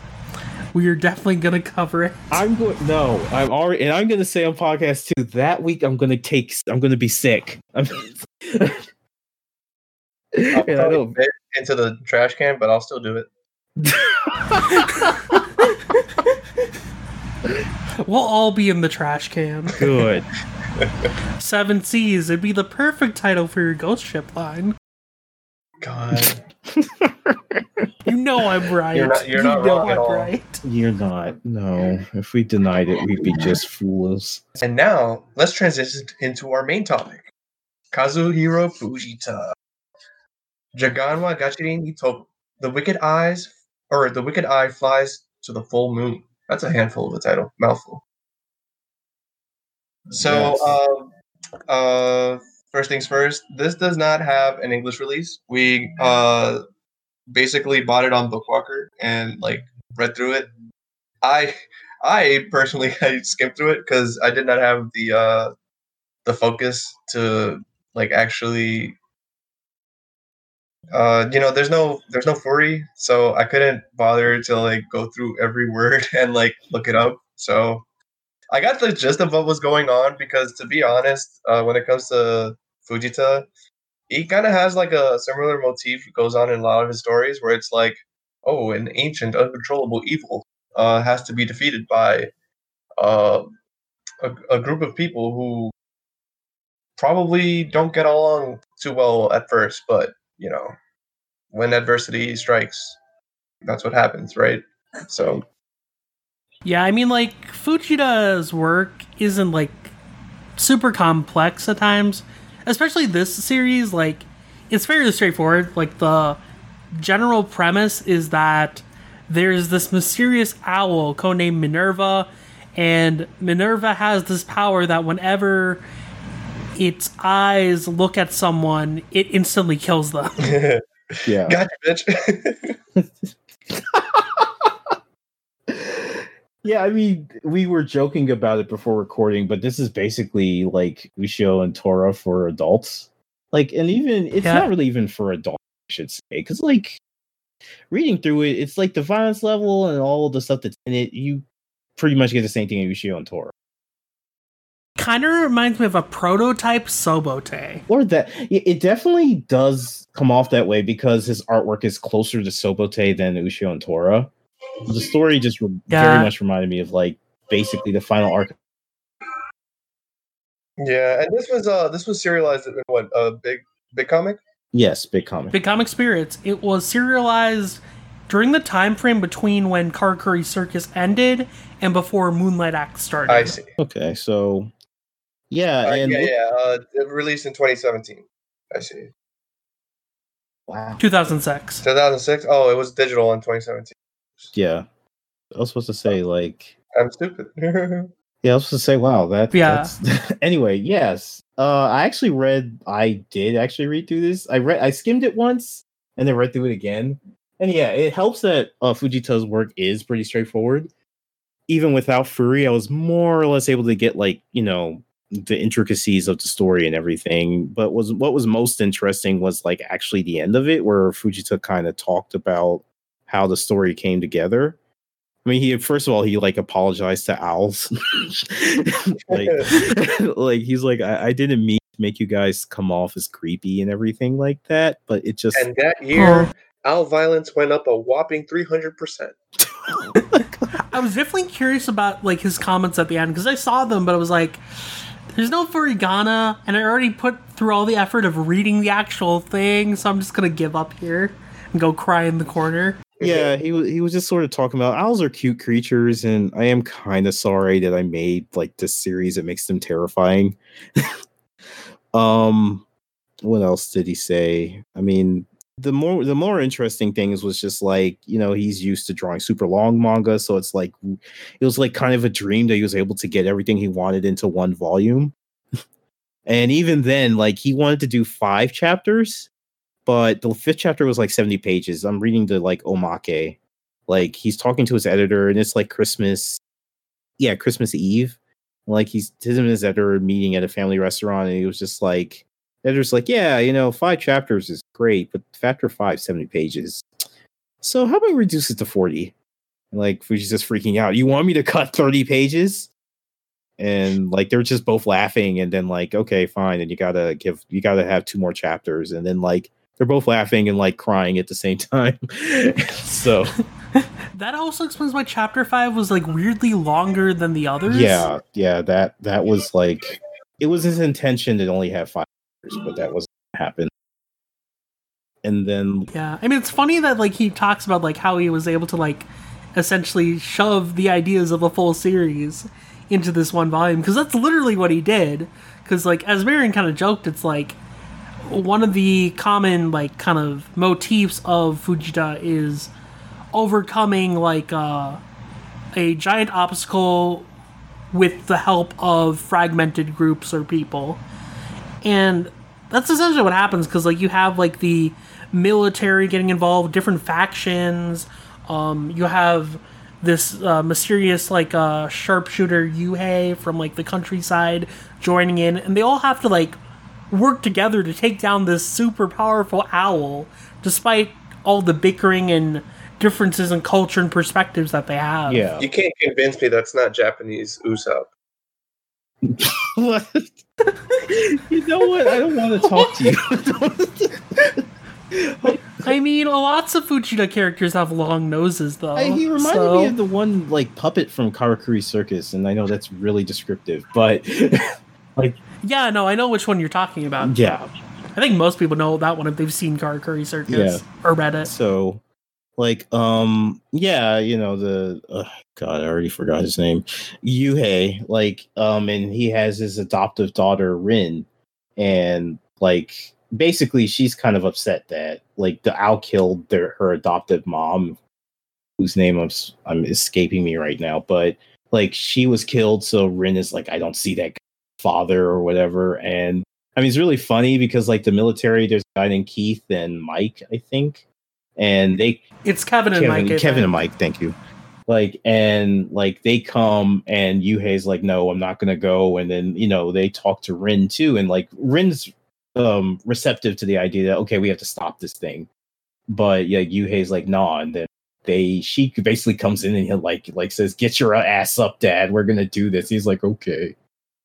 we are definitely gonna cover it. i'm going no i'm already and i'm gonna say on podcast too that week i'm gonna take i'm gonna be sick I'm, I'll and I probably don't fit into the trash can, but I'll still do it. We'll all be in the trash can. good Seven Seas, it'd be the perfect title for your ghost ship line. God. You know I'm right. You're not- you're you not know wrong at I'm all. right. you're not no if we denied it we'd be just fools And now let's transition into our main topic. Kazuhiro Fujita. Jaganwa Gachirin Itoku. The Wicked Eyes or The Wicked Eye Flies to the Full Moon. That's a handful of a title. Mouthful. So Yes. um uh first things first, this does not have an English release. We uh basically bought it on Bookwalker and like read through it. I I personally I skimmed through it because I did not have the uh the focus to like actually uh you know there's no there's no furry so I couldn't bother to like go through every word and like look it up so I got the gist of what was going on because to be honest uh when it comes to Fujita he kind of has like a similar motif goes on in a lot of his stories where it's like oh an ancient uncontrollable evil uh has to be defeated by uh a, a group of people who probably don't get along too well at first, but you know, when adversity strikes, that's what happens, right? So Yeah, I mean, like, Fujita's work isn't, like, super complex at times. Especially this series, like, it's fairly straightforward. Like, the general premise is that there's this mysterious owl codenamed Minerva, and Minerva has this power that whenever its eyes look at someone, it instantly kills them. yeah gotcha, bitch. Yeah, I mean, we were joking about it before recording, but this is basically like Ushio and Tora for adults. Like, and even it's Yeah. not really even for adults, I should say, because like reading through it, it's like the violence level and all of the stuff that's in it. You pretty much get the same thing in Ushio and Tora, kind of reminds me of a prototype Sobote. or that it it definitely does come off that way because his artwork is closer to Sobote than Ushio and Tora. The story just re- Yeah. very much reminded me of like basically the final arc Yeah, and this was uh this was serialized in what a big big comic. Yes, big comic. Big Comic Spirits. It was serialized during the time frame between when Karakuri Circus ended and before Moonlight Act started. I see. Okay, so yeah, Uh, and yeah, look- yeah. Uh, it released in 2017. I see. wow, 2006. 2006. Oh, it was digital in 2017. Yeah. I was supposed to say like I'm stupid. Yeah, I was supposed to say, wow, that, Yeah. that's anyway, yes. Uh I actually read I did actually read through this. I read I skimmed it once and then read through it again. And yeah, it helps that uh Fujita's work is pretty straightforward. Even without Fury, I was more or less able to get like, you know, the intricacies of the story and everything. But was what was most interesting was like actually the end of it where Fujita kind of talked about how the story came together. I mean, he first of all he like apologized to owls, like, like he's like, I, I didn't mean to make you guys come off as creepy and everything like that, but it just and that year, owl violence went up a whopping 300%. I was definitely curious about like his comments at the end because I saw them, but I was like, "There's no Furigana," and I already put through all the effort of reading the actual thing, so I'm just gonna give up here and go cry in the corner. Yeah, he was he was just sort of talking about owls are cute creatures, and I am kind of sorry that I made like this series that makes them terrifying. um, what else did he say? I mean, the more the more interesting things was just like you know he's used to drawing super long manga, so it's like it was like kind of a dream that he was able to get everything he wanted into one volume. and even then, like he wanted to do five chapters, but the fifth chapter was like 70 pages. I'm reading the like Omake. Like he's talking to his editor, and it's like Christmas. Yeah, Christmas Eve. Like he's him and his editor meeting at a family restaurant, and he was just like, editor's like, yeah, you know, five chapters is great, but chapter five, 70 pages. So how about reduce it to 40? And like Fuji's just freaking out. You want me to cut 30 pages? And like they're just both laughing, and then like, okay, fine, and you gotta give you gotta have two more chapters, and then like they're both laughing and like crying at the same time. so That also explains why chapter five was like weirdly longer than the others. yeah, yeah, that that was like it was his intention to only have five years, but that wasn't what happened. And then Yeah, I mean it's funny that like he talks about like how he was able to like essentially shove the ideas of a full series into this one volume because that's literally what he did. Because like as Marion kind of joked, it's like one of the common like kind of motifs of Fujita is overcoming like uh, a giant obstacle with the help of fragmented groups or people. And that's essentially what happens because like you have like the military getting involved different factions. Um you have this uh, mysterious like uh sharpshooter yuhei from like the countryside joining in. And they all have to like work together to take down this super powerful owl despite all the bickering and differences in culture and perspectives that they have yeah, You can't convince me that's not Japanese Usopp. What? you know what? I don't want to talk to you. i mean lots of fujita characters have long noses though I- he reminded so- me of the one like puppet from Karakuri Circus, and I know that's really descriptive, but like, Yeah, no, I know which one you're talking about. yeah. I think most people know that one if they've seen Karakuri Circus Yeah. or read it. So, like, um, yeah, you know the uh, God, I already forgot his name, Yuhei. Like, um, and he has his adoptive daughter Rin, and like, basically, she's kind of upset that like the owl killed their her adoptive mom, whose name I'm I'm escaping me right now, but like she was killed, so Rin is like, I don't see that father or whatever, and I mean, it's really funny because like the military, there's a guy named Keith and Mike, I think, and they It's Kevin and Kevin, Mike. Kevin and Mike, thank you. Like and like they come and Yuhei's like, no, I'm not gonna go. And then you know they talk to Rin too, and like Rin's um receptive to the idea that okay, we have to stop this thing. But yeah, Yuhei's like, nah, and then they she basically comes in and he like like says, Get your ass up, dad, we're gonna do this. He's like, Okay.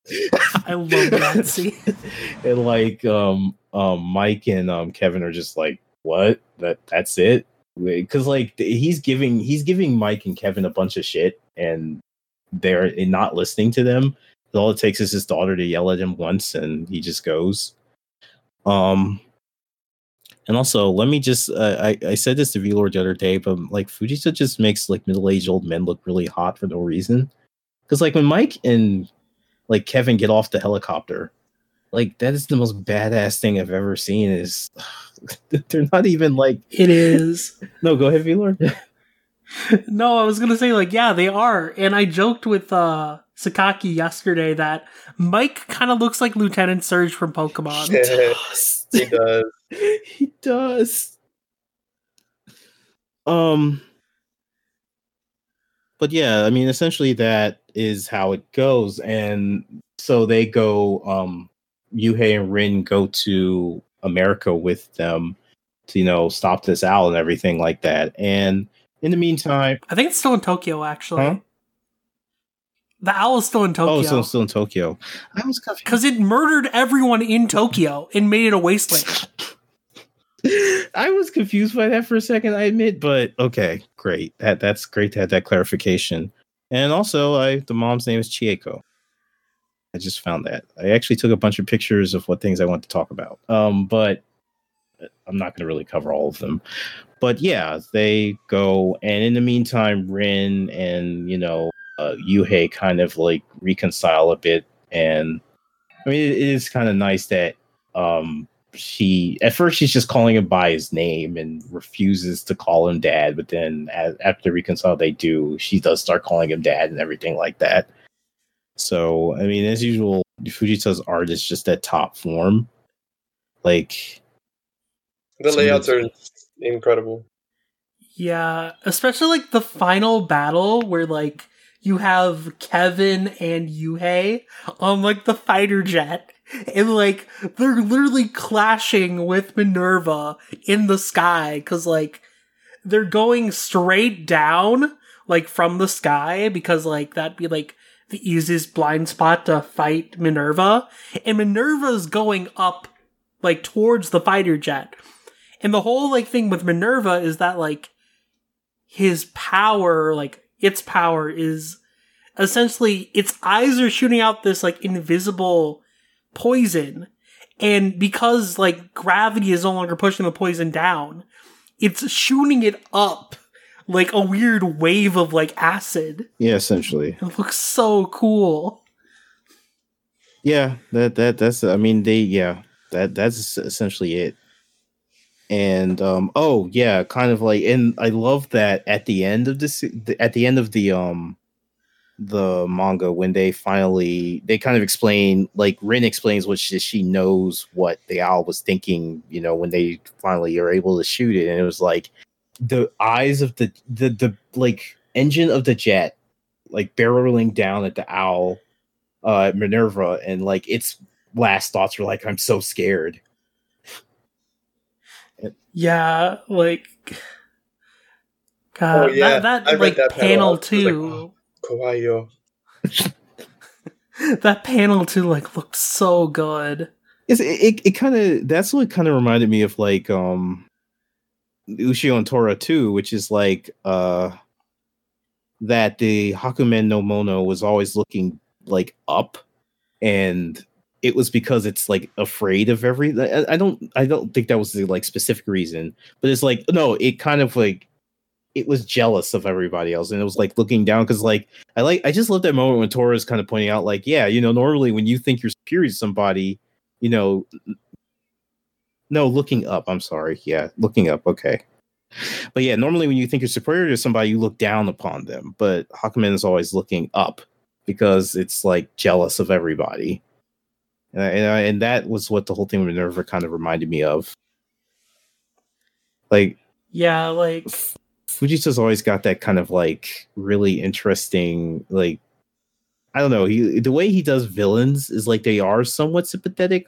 I love that scene. and like um um Mike and um Kevin are just like what that that's it because like he's giving he's giving Mike and Kevin a bunch of shit and they're not listening to them all it takes is his daughter to yell at him once, and he just goes. Um, and also, let me just uh, I I said this to V Lord the other day, but like Fujita just makes like middle aged old men look really hot for no reason. Because like when Mike and like Kevin get off the helicopter, like that is the most badass thing I've ever seen. Is they're not even like It is. no. Go ahead, V Lord. no, I was gonna say like yeah, they are. And I joked with uh Sakaki yesterday that Mike kind of looks like Lieutenant Surge from Pokemon. he does. he does. Um but yeah, I mean essentially that is how it goes and so they go um Yuhei and Rin go to America with them to you know stop this owl and everything like that. And in the meantime, I think it's still in Tokyo actually. Huh? The owl is still in Tokyo. oh, so it's still in Tokyo. I was confused. because it murdered everyone in Tokyo and made it a wasteland. I was confused by that for a second, I admit, but okay, great. That that's great to have that clarification. And also, I the mom's name is Chieko. I just found that. I actually took a bunch of pictures of what things I want to talk about. Um, but I'm not going to really cover all of them. But yeah, they go, and in the meantime, Rin and you know uh, Yuhei kind of like reconcile a bit, and I mean, it is kind of nice that um she at first she's just calling him by his name and refuses to call him dad but then as, after they reconcile they do. She does start calling him dad and everything like that. So i mean as usual fujita's art is just at top form. Like The layouts are incredible. Yeah, especially like the final battle where like you have Kevin and Yuhei on like the fighter jet and like they're literally clashing with Minerva in the sky cuz like they're going straight down like from the sky because like that'd be like the easiest blind spot to fight Minerva and Minerva's going up like towards the fighter jet. And the whole like thing with Minerva is that like his power, like its power is essentially its eyes are shooting out this like invisible poison. And because like gravity is no longer pushing the poison down, it's shooting it up like a weird wave of like acid. yeah essentially It looks so cool. yeah that that that's i mean they yeah that that's essentially it and um oh yeah kind of like and i love that at the end of this at the end of the um the manga when they finally they kind of explain like Rin explains what she, she knows what the owl was thinking you know when they finally are able to shoot it and it was like the eyes of the the the like engine of the jet like barreling down at the owl uh Minerva and like its last thoughts were like I'm so scared Yeah, like God, Oh, yeah. that, that like that panel. panel I like, too. Kawaii. that panel too like looked so good. It's, it it, it kind of that's what kind of reminded me of like um Ushio and Tora too, which is like uh that the Hakumen no Mono was always looking like up and it was because it's like afraid of every I, I don't I don't think that was the like specific reason, but it's like no, it kind of like it was jealous of everybody else and it was like looking down because like I like I just love that moment when Tora is kind of pointing out like yeah you know normally when you think you're superior to somebody you know no looking up i'm sorry yeah looking up okay. But yeah normally when you think you're superior to somebody you look down upon them but Hakumen is always looking up because it's like jealous of everybody. And, I- and, I- and that was what the whole thing with minerva kind of reminded me of. Like Yeah, like Fujita's always got that kind of like really interesting like I don't know, he the way he does villains is like they are somewhat sympathetic,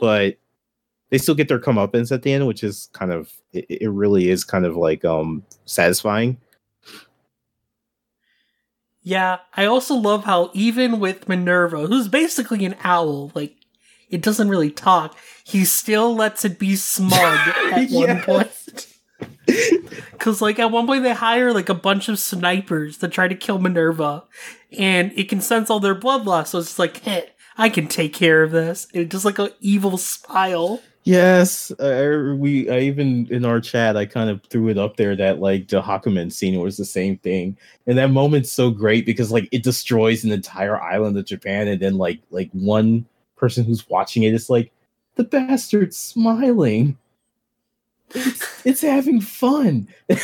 but they still get their comeuppance at the end, which is kind of it, it really is kind of like um satisfying. yeah, I also love how even with Minerva, who's basically an owl, like it doesn't really talk, he still lets it be smug at one point. Because, like, at one point they hire, like, a bunch of snipers to try to kill Minerva, and it can sense all their blood loss, so it's just like, hey, I can take care of this. And just like an evil smile. Yes, we. I even in our chat, I kind of threw it up there that like the Hakumen scene was the same thing, and that moment's so great because like it destroys an entire island of Japan, and then like like one person who's watching it is like, the bastard's smiling. It's, it's having fun.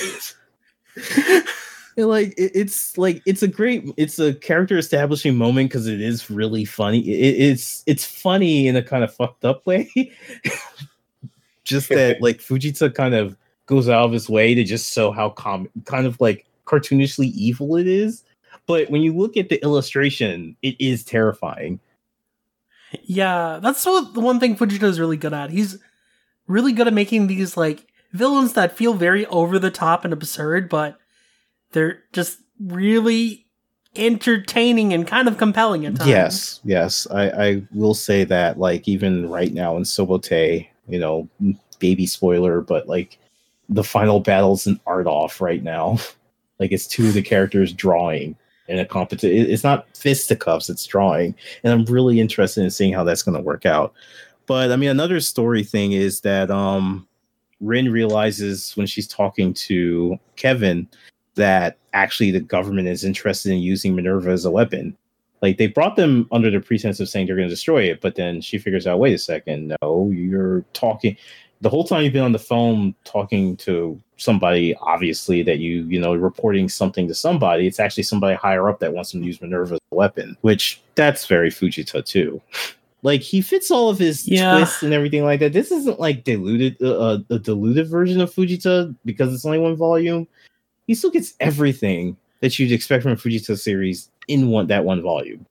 And, like it, it's like it's a great it's a character establishing moment because it is really funny it, it's it's funny in a kind of fucked up way just that like fujita kind of goes out of his way to just show how com kind of like cartoonishly evil it is but when you look at the illustration it is terrifying Yeah, that's what the one thing Fujita is really good at. He's really good at making these like villains that feel very over the top and absurd, but they're just really entertaining and kind of compelling at times. Yes, yes, I, I will say that. Like even right now in Sobote, you know, baby spoiler, but like the final battle's an art off right now. like it's two of the characters drawing in a competition. It's not fisticuffs; it's drawing, and I'm really interested in seeing how that's going to work out. But I mean, another story thing is that um, Rin realizes when she's talking to Kevin that actually the government is interested in using Minerva as a weapon. Like they brought them under the pretense of saying they're going to destroy it, but then she figures out, wait a second, no, you're talking the whole time you've been on the phone talking to somebody, obviously that you you know reporting something to somebody. It's actually somebody higher up that wants them to use Minerva as a weapon, which that's very Fujita too. Like he fits all of his Yeah. twists and everything like that. This isn't like diluted, uh, a diluted version of Fujita because it's only one volume he still gets everything that you'd expect from a Fujita series in one that one volume.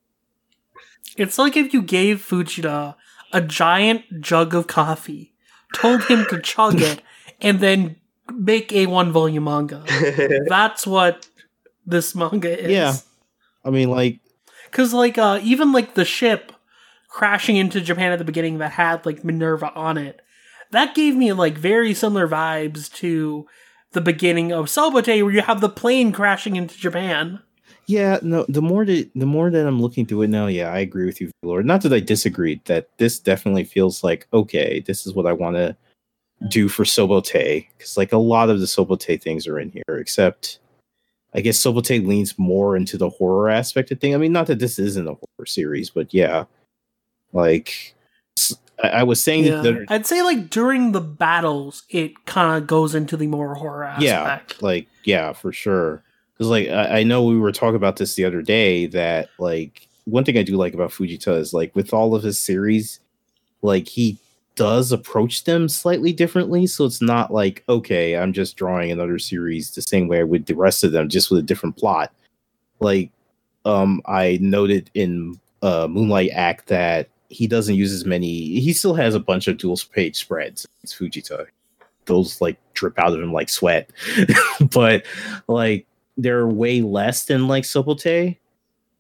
It's like if you gave Fujita a giant jug of coffee, told him to chug it, and then make a one volume manga. That's what this manga is. Yeah. I mean, like, Cause like uh even like the ship crashing into Japan at the beginning that had like Minerva on it, that gave me like very similar vibes to the beginning of Sobote where you have the plane crashing into Japan. yeah, no. The more that the more that I'm looking through it now, yeah, I agree with you, Lord. Not that I disagreed. That this definitely feels like okay, this is what I want to do for Sobote because like a lot of the Sobote things are in here, except I guess Sobote leans more into the horror aspect of thing. I mean, not that this isn't a horror series, but yeah, like I was saying Yeah. that I'd say like during the battles it kind of goes into the more horror aspect. yeah like yeah for sure because like I, I know we were talking about this the other day that like one thing i do like about fujita is like with all of his series like he does approach them slightly differently so it's not like okay i'm just drawing another series the same way i would the rest of them just with a different plot like um i noted in uh moonlight act that he doesn't use as many he still has a bunch of dual page spreads it's fujita those like drip out of him like sweat but like they're way less than like Sobote.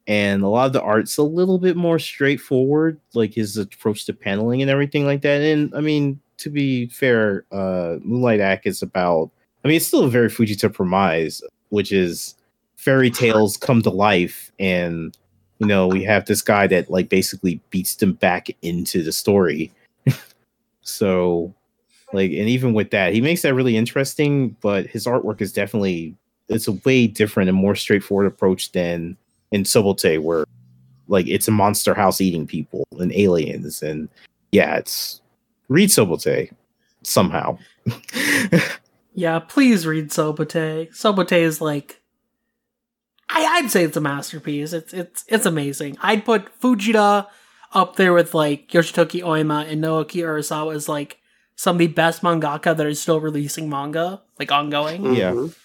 And a lot of the art's a little bit more straightforward, like his approach to paneling and everything like that. And I mean, to be fair, uh Moonlight Act is about I mean it's still a very Fujita premise, which is fairy tales come to life and you know, we have this guy that like basically beats them back into the story. so like and even with that he makes that really interesting but his artwork is definitely it's a way different and more straightforward approach than in Sobote where like it's a monster house eating people and aliens and yeah it's read Sobote somehow Yeah, please read Sobote. Sobote is like I, I'd say it's a masterpiece. It's it's it's amazing. I'd put Fujita up there with like Yoshitoki Oima and Naoki Urasawa as like some of the best mangaka that are still releasing manga, like ongoing. Yeah. Mhm.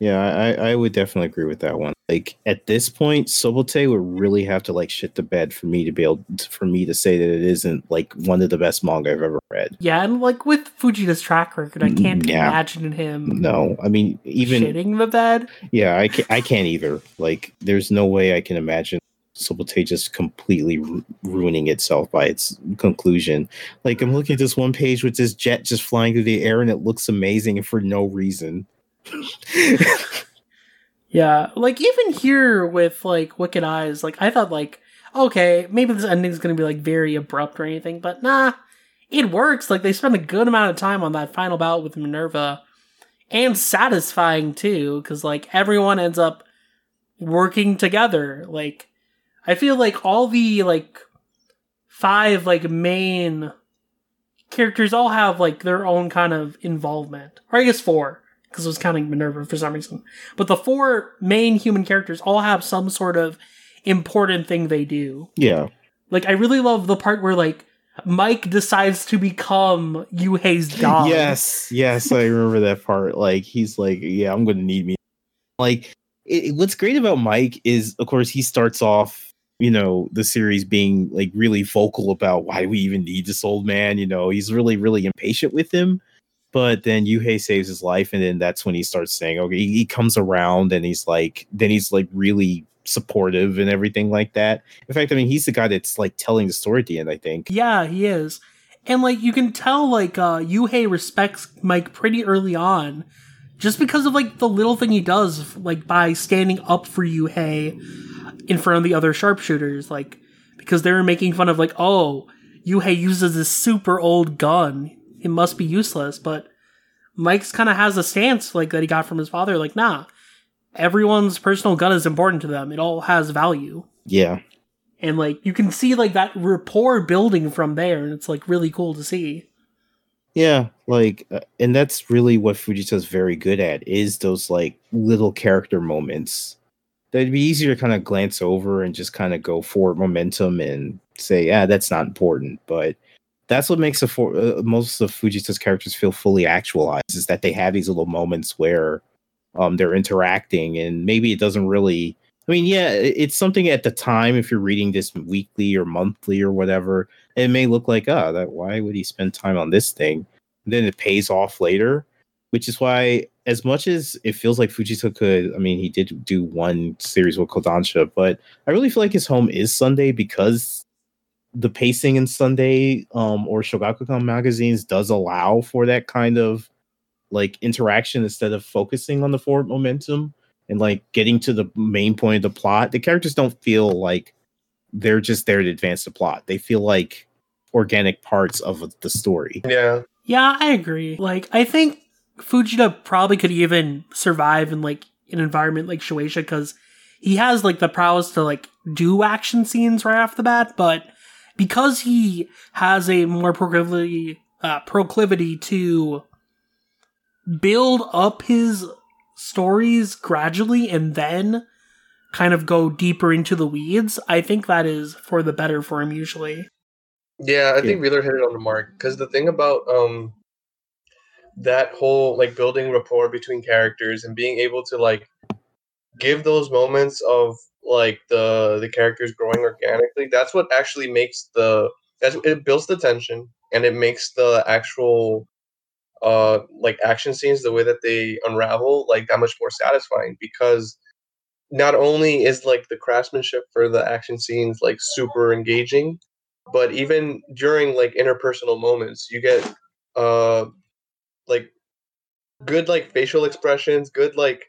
Yeah I, I would definitely agree with that one like at this point Sobote would really have to like shit the bed for me to be able to, for me to say that it isn't like one of the best manga I've ever read Yeah, and like with Fujita's track record, I can't Mm, Yeah. imagine him no I mean even shitting the bed. Yeah, I can't, I can't either. Like, there's no way I can imagine Sobote just completely ru- ruining itself by its conclusion. Like I'm looking at this one page with this jet just flying through the air and it looks amazing and for no reason. Yeah, like even here with like Wicked Eyes, like I thought like okay, maybe this ending's gonna be like very abrupt or anything, but nah, it works. Like they spend a good amount of time on that final battle with Minerva, and satisfying too, because like everyone ends up working together. Like I feel like all the like five like main characters all have like their own kind of involvement, or I guess four because I was counting Minerva for some reason. But the four main human characters all have some sort of important thing they do. Yeah. Like I really love the part where like Mike decides to become Yuhei's dog. Yes, yes, I remember that part. Like he's like, "Yeah, I'm going to need me." Like, it, what's great about Mike is, of course, he starts off, you know, the series being like really vocal about why we even need this old man. You know, he's really, really impatient with him. But then Yuhei saves his life, and then that's when he starts saying, "Okay." He, he comes around, and he's like, then he's like really supportive and everything like that. In fact, I mean, he's the guy that's like telling the story at the end. I think. Yeah, he is. And like you can tell like uh Yuhei respects Mike pretty early on just because of like the little thing he does like by standing up for Yuhei in front of the other sharpshooters like because they were making fun of like oh Yuhei uses this super old gun it must be useless but Mike's kind of has a stance like that he got from his father like nah everyone's personal gun is important to them it all has value Yeah. and like you can see like that rapport building from there and it's like really cool to see Yeah, like, uh, and that's really what Fujita's very good at is those like little character moments. That'd be easier to kind of glance over and just kind of go for momentum and say, "Yeah, that's not important." But that's what makes for, uh, most of Fujita's characters feel fully actualized is that they have these little moments where um they're interacting, and maybe it doesn't really. I mean, yeah, it's something at the time if you're reading this weekly or monthly or whatever, it may look like, oh, that why would he spend time on this thing? And then it pays off later, which is why, as much as it feels like Fujita could, I mean, he did do one series with Kodansha, but I really feel like his home is Sunday because the pacing in Sunday um, or Shogakukan magazines does allow for that kind of like interaction instead of focusing on the forward momentum and like getting to the main point of the plot. The characters don't feel like they're just there to advance the plot. They feel like organic parts of the story. Yeah. Yeah, I agree. Like, I think Fujita probably could even survive in like an environment like Shueisha because he has like the prowess to like do action scenes right off the bat, but because he has a more proclivity uh, proclivity to build up his stories gradually and then kind of go deeper into the weeds, I think that is for the better for him usually. Yeah, I think Wheeler hit it on the mark because the thing about um that whole like building rapport between characters and being able to like give those moments of like the the characters growing organically that's what actually makes the that's it builds the tension and it makes the actual uh like action scenes the way that they unravel like that much more satisfying because not only is like the craftsmanship for the action scenes like super engaging but even during like interpersonal moments you get uh like good like facial expressions good like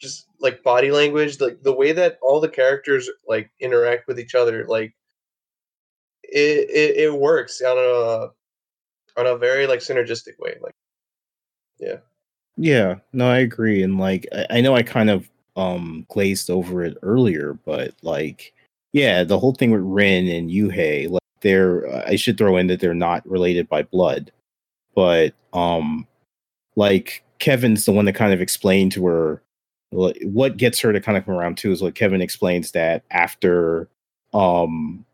just like body language like the way that all the characters like interact with each other like it it, it works on a on a very like synergistic way like Yeah, Yeah, no, I agree. And like I, I know I kind of um glazed over it earlier, but like yeah, the whole thing with Rin and Yuhei, like they're I should throw in that they're not related by blood. But um like Kevin's the one that kind of explained to her what gets her to kind of come around too is what Kevin explains that after um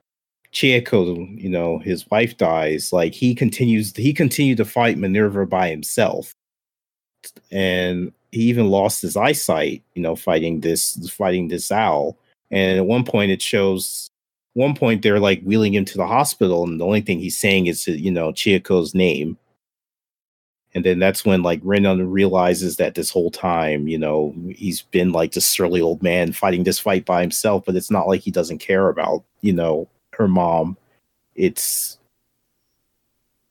Chieko, you know, his wife dies, like he continues he continued to fight Minerva by himself and he even lost his eyesight, you know, fighting this fighting this owl. And at one point, it shows. One point, they're like wheeling him to the hospital, and the only thing he's saying is, you know, Chieko's name. And then that's when like Rin realizes that this whole time, you know, he's been like this surly old man fighting this fight by himself, but it's not like he doesn't care about, you know, her mom. It's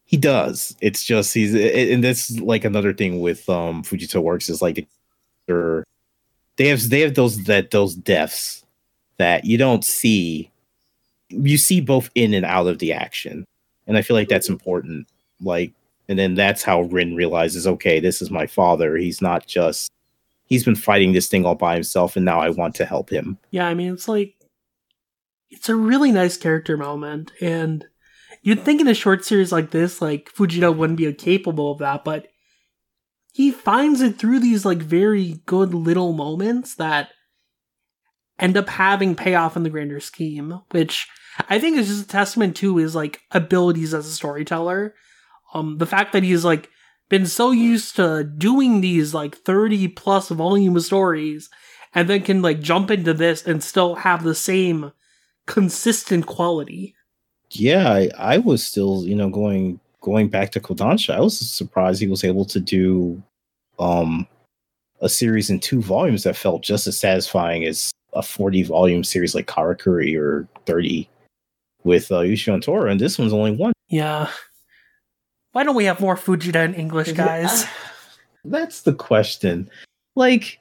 he does. It's just he's and that's like another thing with um Fujita works is like they're they have they have those that those deaths that you don't see you see both in and out of the action and i feel like that's important like and then that's how rin realizes okay this is my father. He's not just he's been fighting this thing all by himself and now i want to help him. Yeah, I mean, it's like it's a really nice character moment, and you'd think in a short series like this, like Fujita wouldn't be capable of that, but he finds it through these like very good little moments that end up having payoff in the grander scheme, which I think is just a testament to his like abilities as a storyteller. Um, the fact that he's like been so used to doing these like 30 plus volume stories and then can like jump into this and still have the same consistent quality. yeah I, I was still you know going going back to kodansha i was surprised he was able to do um a series in two volumes that felt just as satisfying as a 40 volume series like karakuri or 30 with uh, Ushio and Tora, and this one's only one. Yeah. Why don't we have more Fujita in English, guys? That's the question. Like,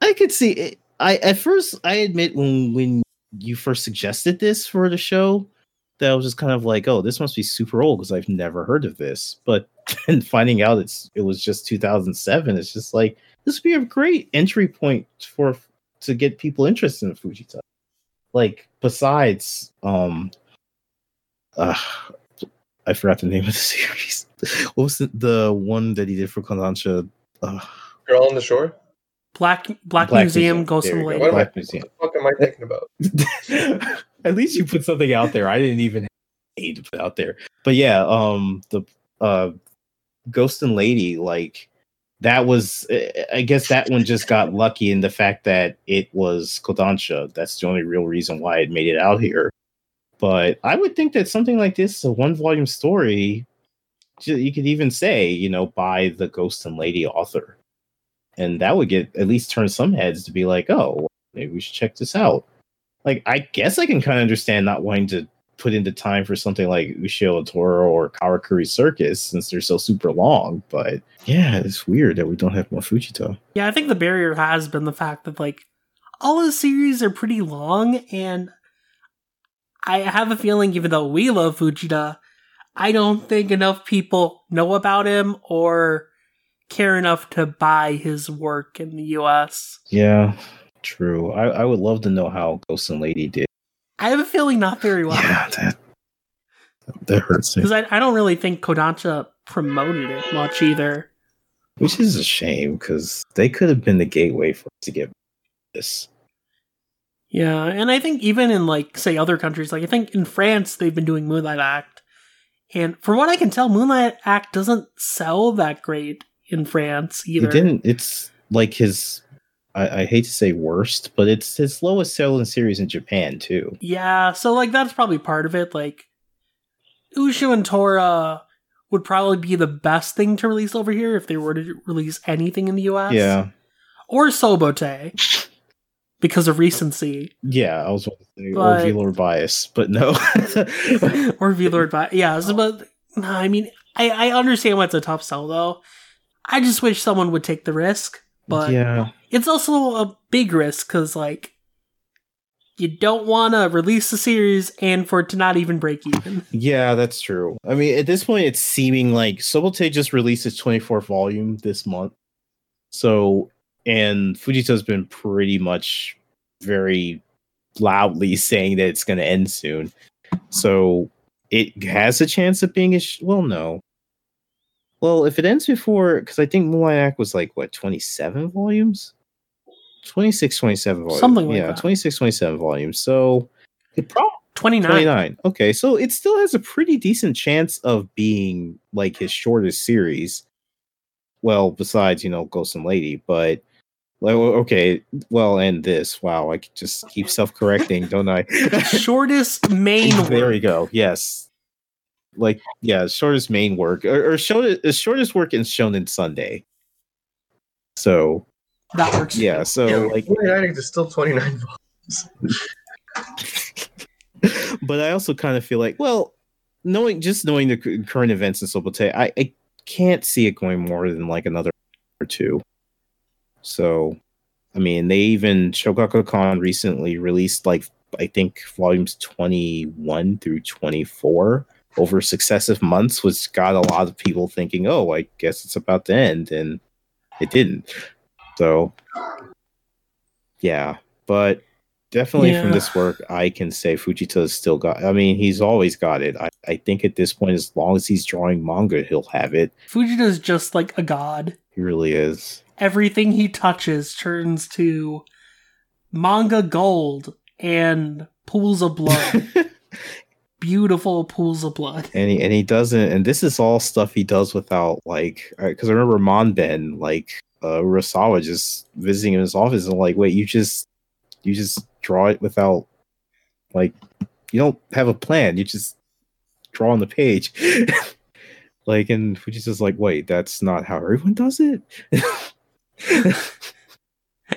I could see it. I at first I admit when when you first suggested this for the show, that I was just kind of like, oh, this must be super old because I've never heard of this. But then finding out it's it was just 2007, it's just like this would be a great entry point for to get people interested in Fujita. Like besides, um, uh, I forgot the name of the series. what was the, the one that he did for Kodansha? Uh, Girl on the shore. Black Black, Black Museum, Museum. Ghost There and we. Lady. What am I- Museum. What the fuck am I thinking about? At least you put something out there. I didn't even need to put out there. But yeah, um, the uh, Ghost and Lady, like that was. eh, I guess that one just got lucky in the fact that it was Kodansha. That's the only real reason why it made it out here. But I would think that something like this, a one volume story, you could even say, you know, by the Ghost and Lady author. And that would get at least turn some heads to be like, oh, maybe we should check this out. Like, I guess I can kind of understand not wanting to put into time for something like Ushio Tora or Karakuri Circus since they're so super long. But yeah, it's weird that we don't have more. Yeah, I think the barrier has been the fact that like all the series are pretty long, and I have a feeling, even though we love Fujita, I don't think enough people know about him or care enough to buy his work in the U.S. Yeah, true. I, I would love to know how Ghost and Lady did. I have a feeling not very well Yeah, that that hurts me. because I, I don't really think Kodansha promoted it much either. Which is a shame because they could have been the gateway for us to get this. Yeah, and I think even in like say other countries, like I think in France they've been doing Moonlight Act, and from what I can tell, Moonlight Act doesn't sell that great in France either. It didn't. It's like his. I, I hate to say worst, but it's his lowest selling series in Japan too. Yeah, so like that's probably part of it. Like Ushio and Tora would probably be the best thing to release over here if they were to release anything in the US. Yeah, Or Sobote. Because of recency. yeah. I was about to say But- or Velar bias, but no. or V-Lord by yeah, so, but no, I mean I, I understand why it's a tough sell though. I just wish someone would take the risk, but yeah, it's also a big risk because like you don't want to release the series and for it to not even break even. yeah, that's true. I mean, at this point, it's seeming like Sobote just released its 24th volume this month. So, and Fujita's been pretty much very loudly saying that it's going to end soon. So, it has a chance of being a sh- well, no. Well, if it ends before, because I think Act was like what 27 volumes, 26, 27 volumes, Something like yeah, that. 26, 27 volumes. So, it probably 29. 29. Okay, so it still has a pretty decent chance of being like his shortest series. Well, besides, you know, Ghost and Lady, but well, okay, well, and this. Wow, I could just keep self-correcting, don't I? Shortest main there work. we go. Yes. like yeah, shortest main work or, or shortest shortest work in Shonen Sunday. So That works. yeah, so Yeah, like 29 is still 29 volumes. but I also kind of feel like, well, knowing just knowing the current events in Sobote, I, I can't see it going more than like another or two. So, I mean, they even Shogakukan recently released like I think volumes twenty one through twenty four over successive months, which got a lot of people thinking, "Oh, I guess it's about to end," and it didn't. So, yeah, but definitely from this work, I can say Fujita's still got. I mean, he's always got it. I, I think at this point, as long as he's drawing manga, he'll have it. Fujita's just like a god. He really is. Everything he touches turns to manga gold and pools of blood. Beautiful pools of blood. and he and he doesn't. And this is all stuff he does without like. Because I remember Manben like uh, Urasawa just visiting in his office and like, wait, you just you just draw it without like you don't have a plan. You just draw on the page. like, and Fujita's like, wait, that's not how everyone does it.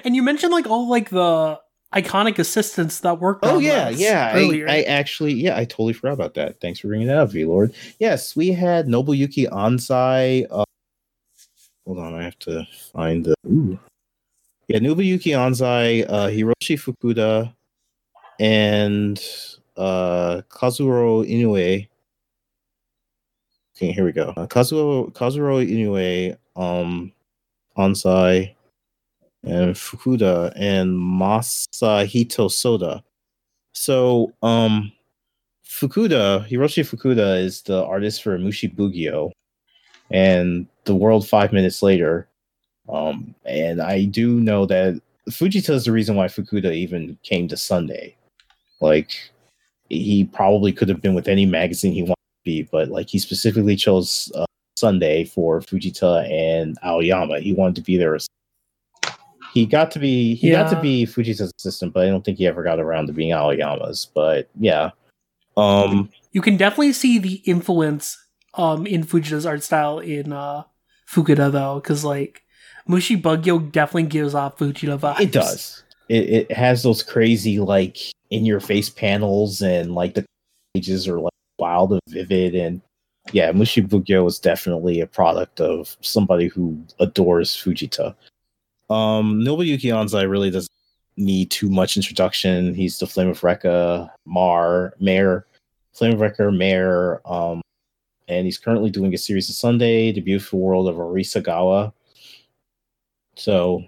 And you mentioned like all like the iconic assistants that worked Oh yeah, yeah. I. I actually, yeah, I totally forgot about that. Thanks for bringing that up, V Lord. Yes, we had Nobuyuki Anzai. Uh, hold on, I have to find the. Ooh. Yeah, Nobuyuki Anzai, uh, Hiroshi Fukuda, and uh, Kazuro Inoue. Okay, here we go. Uh, Kazuo Kazuro Inoue, um, Anzai, and Fukuda and Masahito Soda. So, um, Fukuda, Hiroshi Fukuda is the artist for Mushi Bugyo and The World Five Minutes Later. Um, and I do know that Fujita is the reason why Fukuda even came to Sunday. Like, he probably could have been with any magazine he wanted to be, but like, he specifically chose uh, Sunday for Fujita and Aoyama. He wanted to be there he got to be he got to be Fujita's assistant, but I don't think he ever got around to being Aoyama's. But yeah, um, you can definitely see the influence um in Fujita's art style in uh Fukuda though, because like Mushi Bugyo definitely gives off Fujita vibes. it does. It it has those crazy like in your face panels and like the pages are like wild and vivid and yeah, Mushi Bugyo is definitely a product of somebody who adores Fujita. Um, Nobuyuki Anzai really doesn't need too much introduction. He's the Flame of Rekka, Mar, Mayor, Flame of Rekka, Mayor, um, and he's currently doing a series of Sunday, The Beautiful World of Arisagawa. So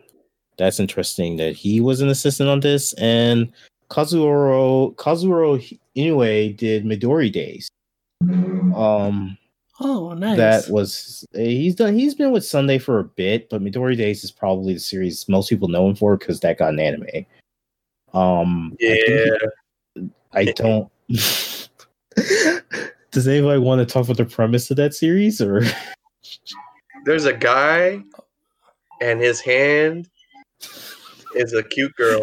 that's interesting that he was an assistant on this. And Kazuoro Kazuoro Inoue did Midori Days. Um, Oh, nice. that was he's done he's been with Sunday for a bit, but Midori Days is probably the series most people know him for because that got an anime. Um, I Yeah. he- I don't. Does anybody want to talk about the premise of that series or? There's a guy, and his hand is a cute girl.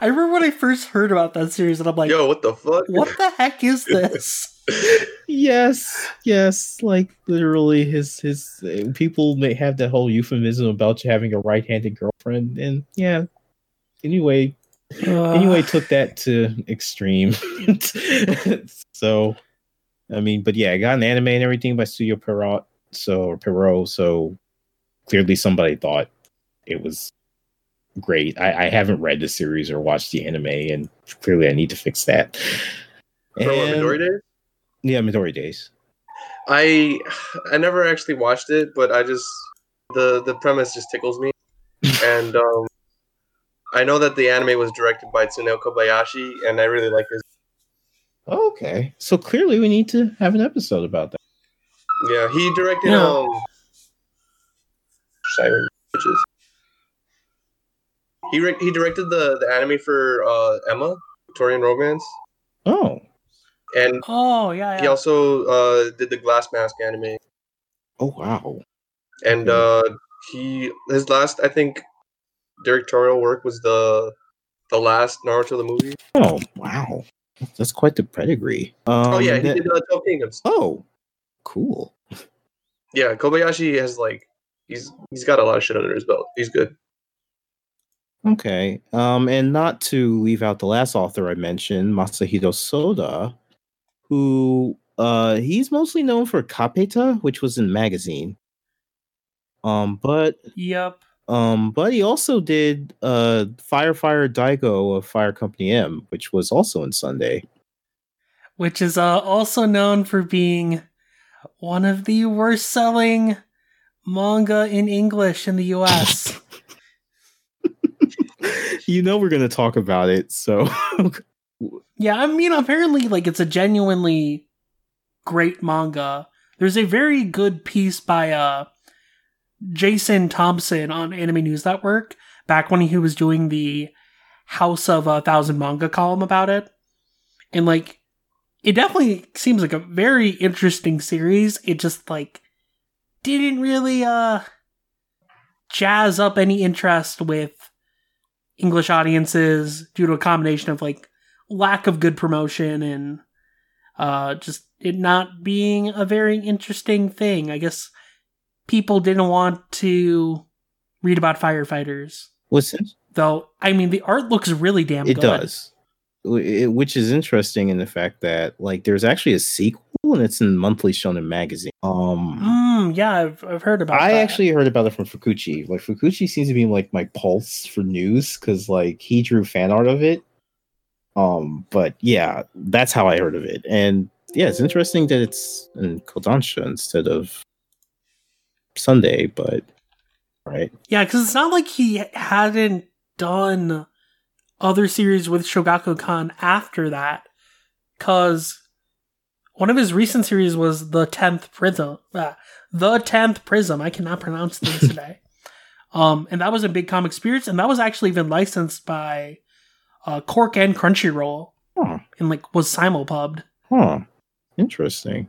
I remember when I first heard about that series, and I'm like, Yo, what the fuck? what the heck is this? yes, yes, like literally, his his uh, people may have that whole euphemism about you having a right-handed girlfriend, and yeah. Anyway, Uh, anyway, took that to extreme. so, I mean, but yeah, I got an anime and everything by Studio Pierrot, so or Pierrot, so clearly somebody thought it was great. I, I haven't read the series or watched the anime, and clearly I need to fix that. For And- Midori Days? yeah, Midori Days. I I never actually watched it, but I just the the premise just tickles me, and um, I know that the anime was directed by Tsuneo Kobayashi, and I really like his. Okay, so clearly we need to have an episode about that. Yeah, he directed Yeah. um, Siren Witches. He re- he directed the the anime for uh, Emma Victorian Romance, Oh, and oh yeah, he also uh, did the Glass Mask anime. oh wow. and uh he his last i think directorial work was the the last naruto the movie Oh wow. That's quite the pedigree. Um, oh yeah, he that- did uh, Twelve Kingdoms. oh, cool. Yeah, Kobayashi has like he's he's got a lot of shit under his belt. He's good. Okay. Um, and not to leave out the last author I mentioned, Masahiro Soda, who uh he's mostly known for Kapeta, which was in magazine. Um, but Yep. um, but he also did uh Firefighter Daigo of Fire Company M, which was also in Sunday. Which is uh, also known for being one of the worst selling manga in English in the US. you know we're gonna talk about it, so yeah, I mean, apparently, like, it's a genuinely great manga. There's a very good piece by uh, Jason Thompson on Anime News Network back when he was doing the House of a Thousand Manga column about it. And, like, it definitely seems like a very interesting series. It just, like, didn't really, uh, jazz up any interest with English audiences due to a combination of, like, lack of good promotion and uh just it not being a very interesting thing. I guess people didn't want to read about firefighters. listen, Though I mean the art looks really damn good. it good. does. Which is interesting in the fact that like there's actually a sequel and it's in Monthly Shonen magazine. Um Mm, yeah, I've I've heard about it. I that. actually heard about it from Fukuchi. Like Fukuchi seems to be like my pulse for news because like he drew fan art of it. Um, but yeah, that's how I heard of it. And yeah, it's interesting that it's in Kodansha instead of Sunday, but right. Yeah, because it's not like he hadn't done other series with Shogakukan after that. Because one of his recent series was the Tenth Prism. Uh, the Tenth Prism. I cannot pronounce things today. Um, and that was a big comic spirits, and that was actually even licensed by uh, Cork and Crunchyroll, Huh. and like was simulpubbed. Huh. Interesting.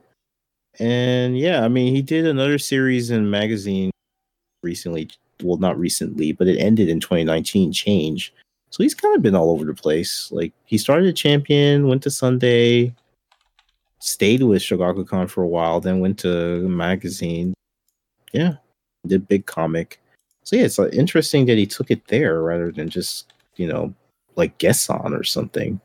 And yeah, I mean, he did another series in magazine recently. Well, not recently, but it ended in 2019. Change. So he's kind of been all over the place. Like he started Champion, went to Sunday, stayed with Shogakukan for a while, then went to magazine. Yeah, did big comic. So yeah, it's uh, interesting that he took it there rather than just you know like Gessan or something.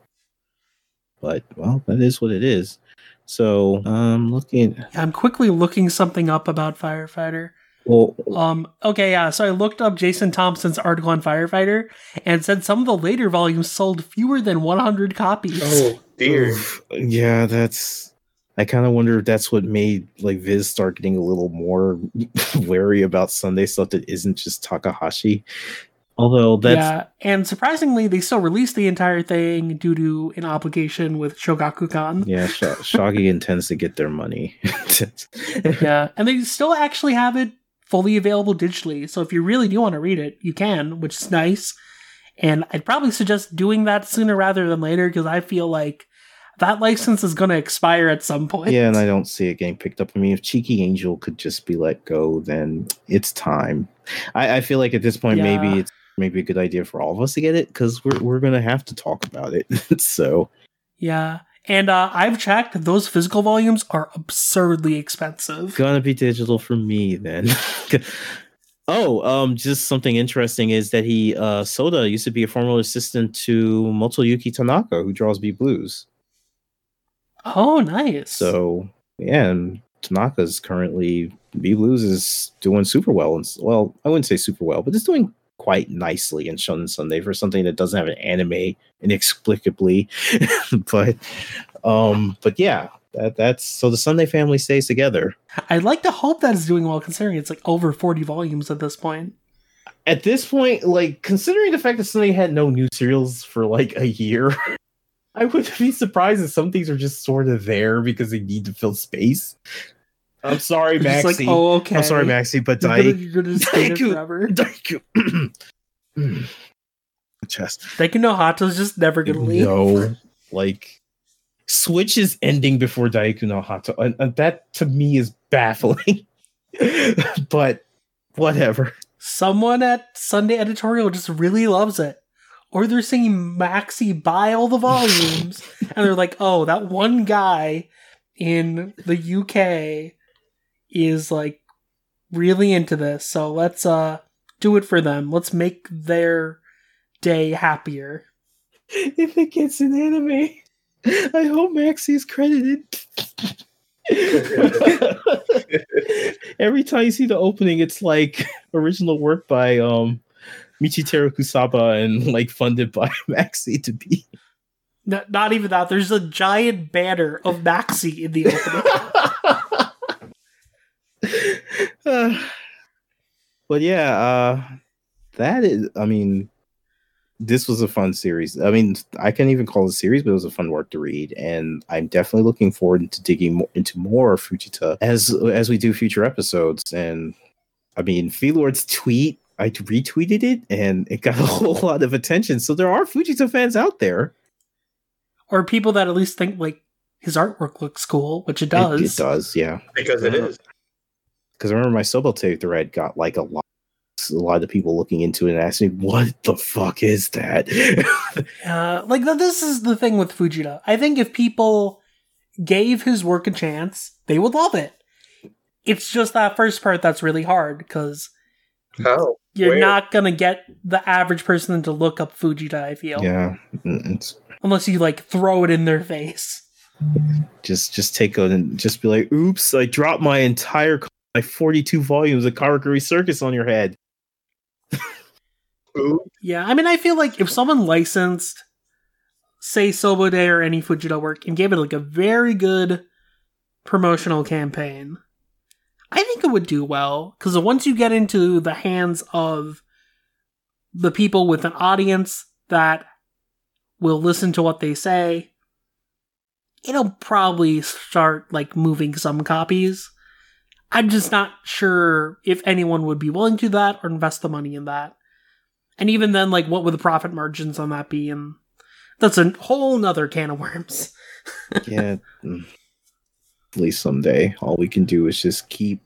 But well, that is what it is. So I'm um looking I'm quickly looking something up about Firefighter. Well Um, okay, yeah, so I looked up Jason Thompson's article on Firefighter and said some of the later volumes sold fewer than 100 copies. Oh dear. oof, yeah, that's I kind of wonder if that's what made like Viz start getting a little more wary about Sunday stuff that isn't just Takahashi. Although that's yeah, and surprisingly, they still released the entire thing due to an obligation with Shogakukan. yeah, Sh- Shaggy intends to get their money. yeah, and they still actually have it fully available digitally. So if you really do want to read it, you can, which is nice. And I'd probably suggest doing that sooner rather than later because I feel like that license is going to expire at some point. Yeah, and I don't see it getting picked up. I mean, if Cheeky Angel could just be let go, then it's time. I, I feel like at this point, Yeah. maybe it's maybe a good idea for all of us to get it because we're we're gonna have to talk about it. so Yeah. And uh, I've checked; those physical volumes are absurdly expensive. gonna be digital for me then. oh, um, just something interesting is that he uh Soda used to be a former assistant to Motoyuki Tanaka, who draws B Blues. Oh, nice. So yeah, and Tanaka's currently B Blues is doing super well, and well, I wouldn't say super well, but it's doing quite nicely in Shonen Sunday for something that doesn't have an anime inexplicably. but um, but yeah, that that's so the Sunday family stays together. I'd like to hope that is doing well, considering it's like over forty volumes at this point. At this point, like considering the fact that Sunday had no new serials for like a year. I wouldn't be surprised if some things are just sort of there because they need to fill space. I'm sorry, Maxie. like, oh, okay. I'm sorry, Maxi, but You're gonna, you're gonna Daiku-. Chest. Daiku no Hato's just never gonna leave. No, like Switch is ending before Daiku no Hato, and, and that to me is baffling. but whatever. Someone at Sunday Editorial just really loves it. or they're singing Maxi buy all the volumes, and they're like, oh, that one guy in the UK is like really into this, so let's uh do it for them. Let's make their day happier. If it gets an anime, I hope Maxi's credited. Every time you see the opening, it's like original work by um Michiteru Kusaba and like funded by Maxi to be. Not, not even that. There's a giant banner of Maxi in the opening. Uh, but yeah, uh that is I mean this was a fun series. I mean, I can't even call it a series, but it was a fun work to read, and I'm definitely looking forward to digging more, into more Fujita as as we do future episodes. And I mean, Lord's tweet, I retweeted it, and it got a whole lot of attention. So there are Fujita fans out there, or people that at least think like his artwork looks cool, which it does. It, it does, yeah, because it is. Because I remember my Sobote thread got like a lot a lot of the people looking into it and asking, me, "What the fuck is that?" uh, like this is the thing with Fujita. I think if people gave his work a chance, they would love it. It's just that first part that's really hard because how you're Where? not gonna get the average person to look up Fujita. I feel yeah, it's unless you like throw it in their face. Just just take it and just be like, "Oops, I dropped my entire." My 42 volumes of Karakuri Circus on your head. Yeah, I mean, I feel like if someone licensed, say, Sobote or any Fujita work and gave it like a very good promotional campaign, I think it would do well. Because once you get into the hands of the people with an audience that will listen to what they say, it'll probably start like moving some copies. I'm just not sure if anyone would be willing to do that or invest the money in that. And even then, like, what would the profit margins on that be? And that's a whole nother can of worms. yeah. Mm. At least someday, all we can do is just keep,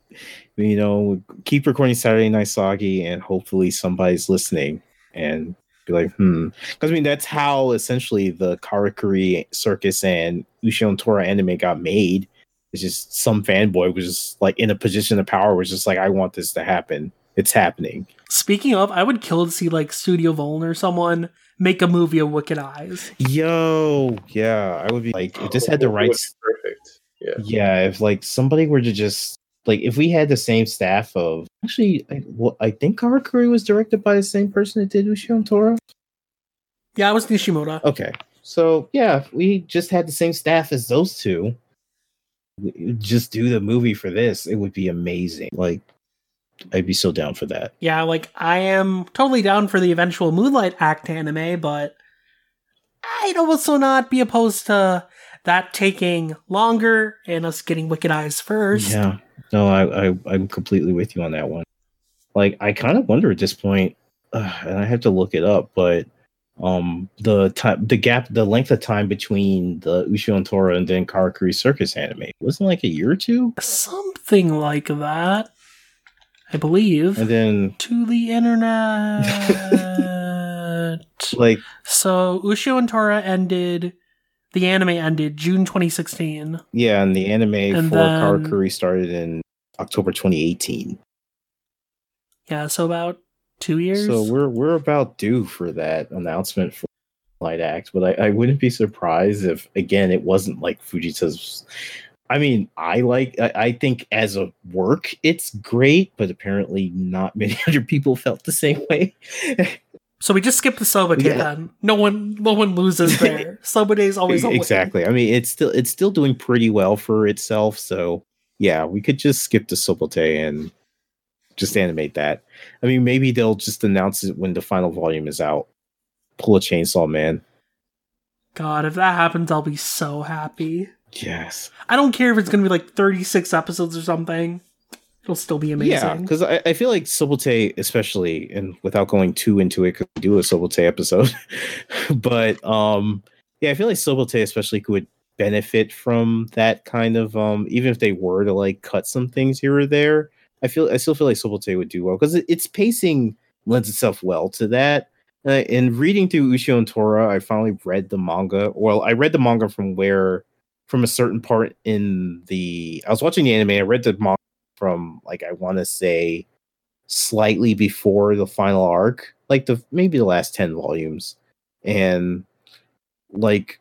you know, keep recording Saturday Night Shaggy, and hopefully somebody's listening and be like, hmm. Because I mean, that's how essentially the Karakuri Circus and Ushio Tora anime got made. It's just some fanboy was just like in a position of power, was just like, I want this to happen. It's happening. Speaking of, I would kill to see like Studio Voln or someone make a movie of Wicked Eyes. Yo, yeah, I would be like, if this had the rights, perfect. Yeah, yeah. If like somebody were to just like, if we had the same staff of actually, I, well, I think Karakuri was directed by the same person that did Ushio Tora. Yeah, it was Nishimura. Okay, so yeah, if we just had the same staff as those two. Just do the movie for this. It would be amazing. Like I'd be so down for that. Yeah, like I am totally down for the eventual Moonlight Act anime, but I'd also not be opposed to that taking longer and us getting Wicked Eyes first. Yeah, no, I, I I'm completely with you on that one. Like, I kind of wonder at this point, uh, and I have to look it up, but um, the time, the gap, the length of time between the Ushio and Tora and then Karakuri Circus anime wasn't like a year or two, something like that. I believe. And then to the internet. like so Ushio and Tora ended the anime ended June 2016. Yeah, and the anime and for then, Karakuri started in October 2018. Yeah, so about 2 years. So we're we're about due for that announcement for Light Act, but I, I wouldn't be surprised if again it wasn't like Fujita's I mean, I like. I, I, think as a work, it's great, but apparently not many other people felt the same way. so we just skip the Soba yeah. then. No one, no one loses there. Soba is always exactly. I mean, it's still it's still doing pretty well for itself. So yeah, we could just skip the Sobote and just animate that. I mean, maybe they'll just announce it when the final volume is out. Pull a chainsaw, man. God, if that happens, I'll be so happy. Yes. I don't care if it's going to be like 36 episodes or something. It'll still be amazing. Yeah, because I, I feel like Sobote, especially, and without going too into it, could do a Sobote episode. but um, yeah, I feel like Sobote especially could benefit from that kind of um, even if they were to like cut some things here or there. I feel I still feel like Sobote would do well because it, its pacing lends itself well to that. Uh, in reading through Ushio and Tora, I finally read the manga. Well, I read the manga from where, from a certain part in the. I was watching the anime. I read the manga from like I want to say, slightly before the final arc, like the maybe the last ten volumes, and like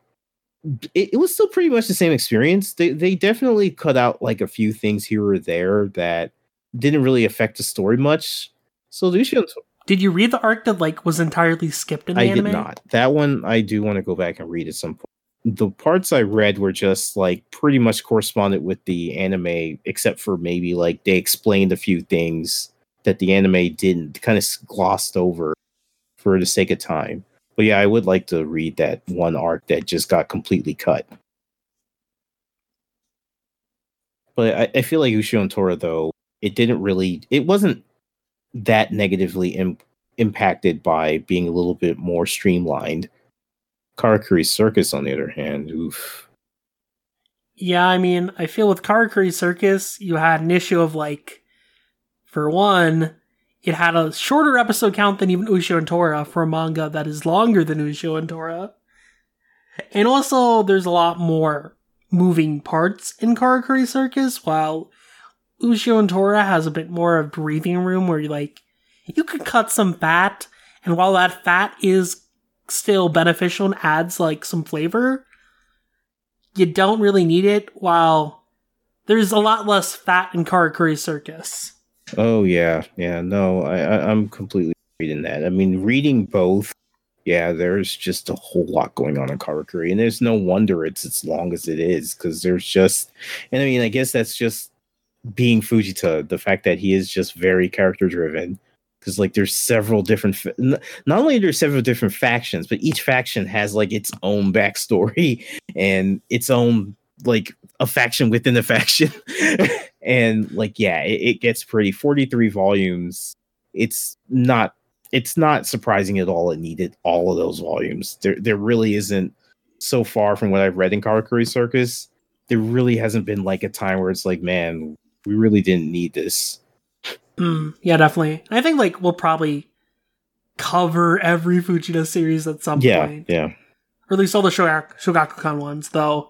it, it was still pretty much the same experience. They they definitely cut out like a few things here or there that didn't really affect the story much. So Ushio Did you read the arc that like was entirely skipped in the I anime? did not. That one I do want to go back and read at some point. The parts I read were just like pretty much corresponded with the anime, except for maybe like they explained a few things that the anime didn't, kind of glossed over for the sake of time. But yeah, I would like to read that one arc that just got completely cut. But I, I feel like Ushio and Tora though, it didn't really, it wasn't that negatively Im- impacted by being a little bit more streamlined. Karakuri Circus, on the other hand, oof. Yeah, I mean, I feel with Karakuri Circus, you had an issue of like, for one, it had a shorter episode count than even Ushio and Tora for a manga that is longer than Ushio and Tora. And also, there's a lot more moving parts in Karakuri Circus, while Ushio and Tora has a bit more of breathing room where you like, you could cut some fat, and while that fat is still beneficial and adds like some flavor, you don't really need it while there's a lot less fat in Karakuri Circus. Oh yeah, yeah. No, I, I I'm completely reading that. I mean, reading both. Yeah, there's just a whole lot going on in Karakuri, and there's no wonder it's as long as it is because there's just, and I mean, I guess that's just being Fujita, the fact that he is just very character driven. Because like there's several different, fa- not only there's several different factions, but each faction has like its own backstory and its own like a faction within a faction. and like yeah, it, it gets pretty. Forty three volumes. It's not. It's not surprising at all. It needed all of those volumes. There, there really isn't. So far from what I've read in Karakuri Circus, there really hasn't been like a time where it's like, man, we really didn't need this. Mm, yeah, definitely. I think like we'll probably cover every Fujita series at some Yeah, point, yeah. or at least all the Shogak- Shogakukan ones. Though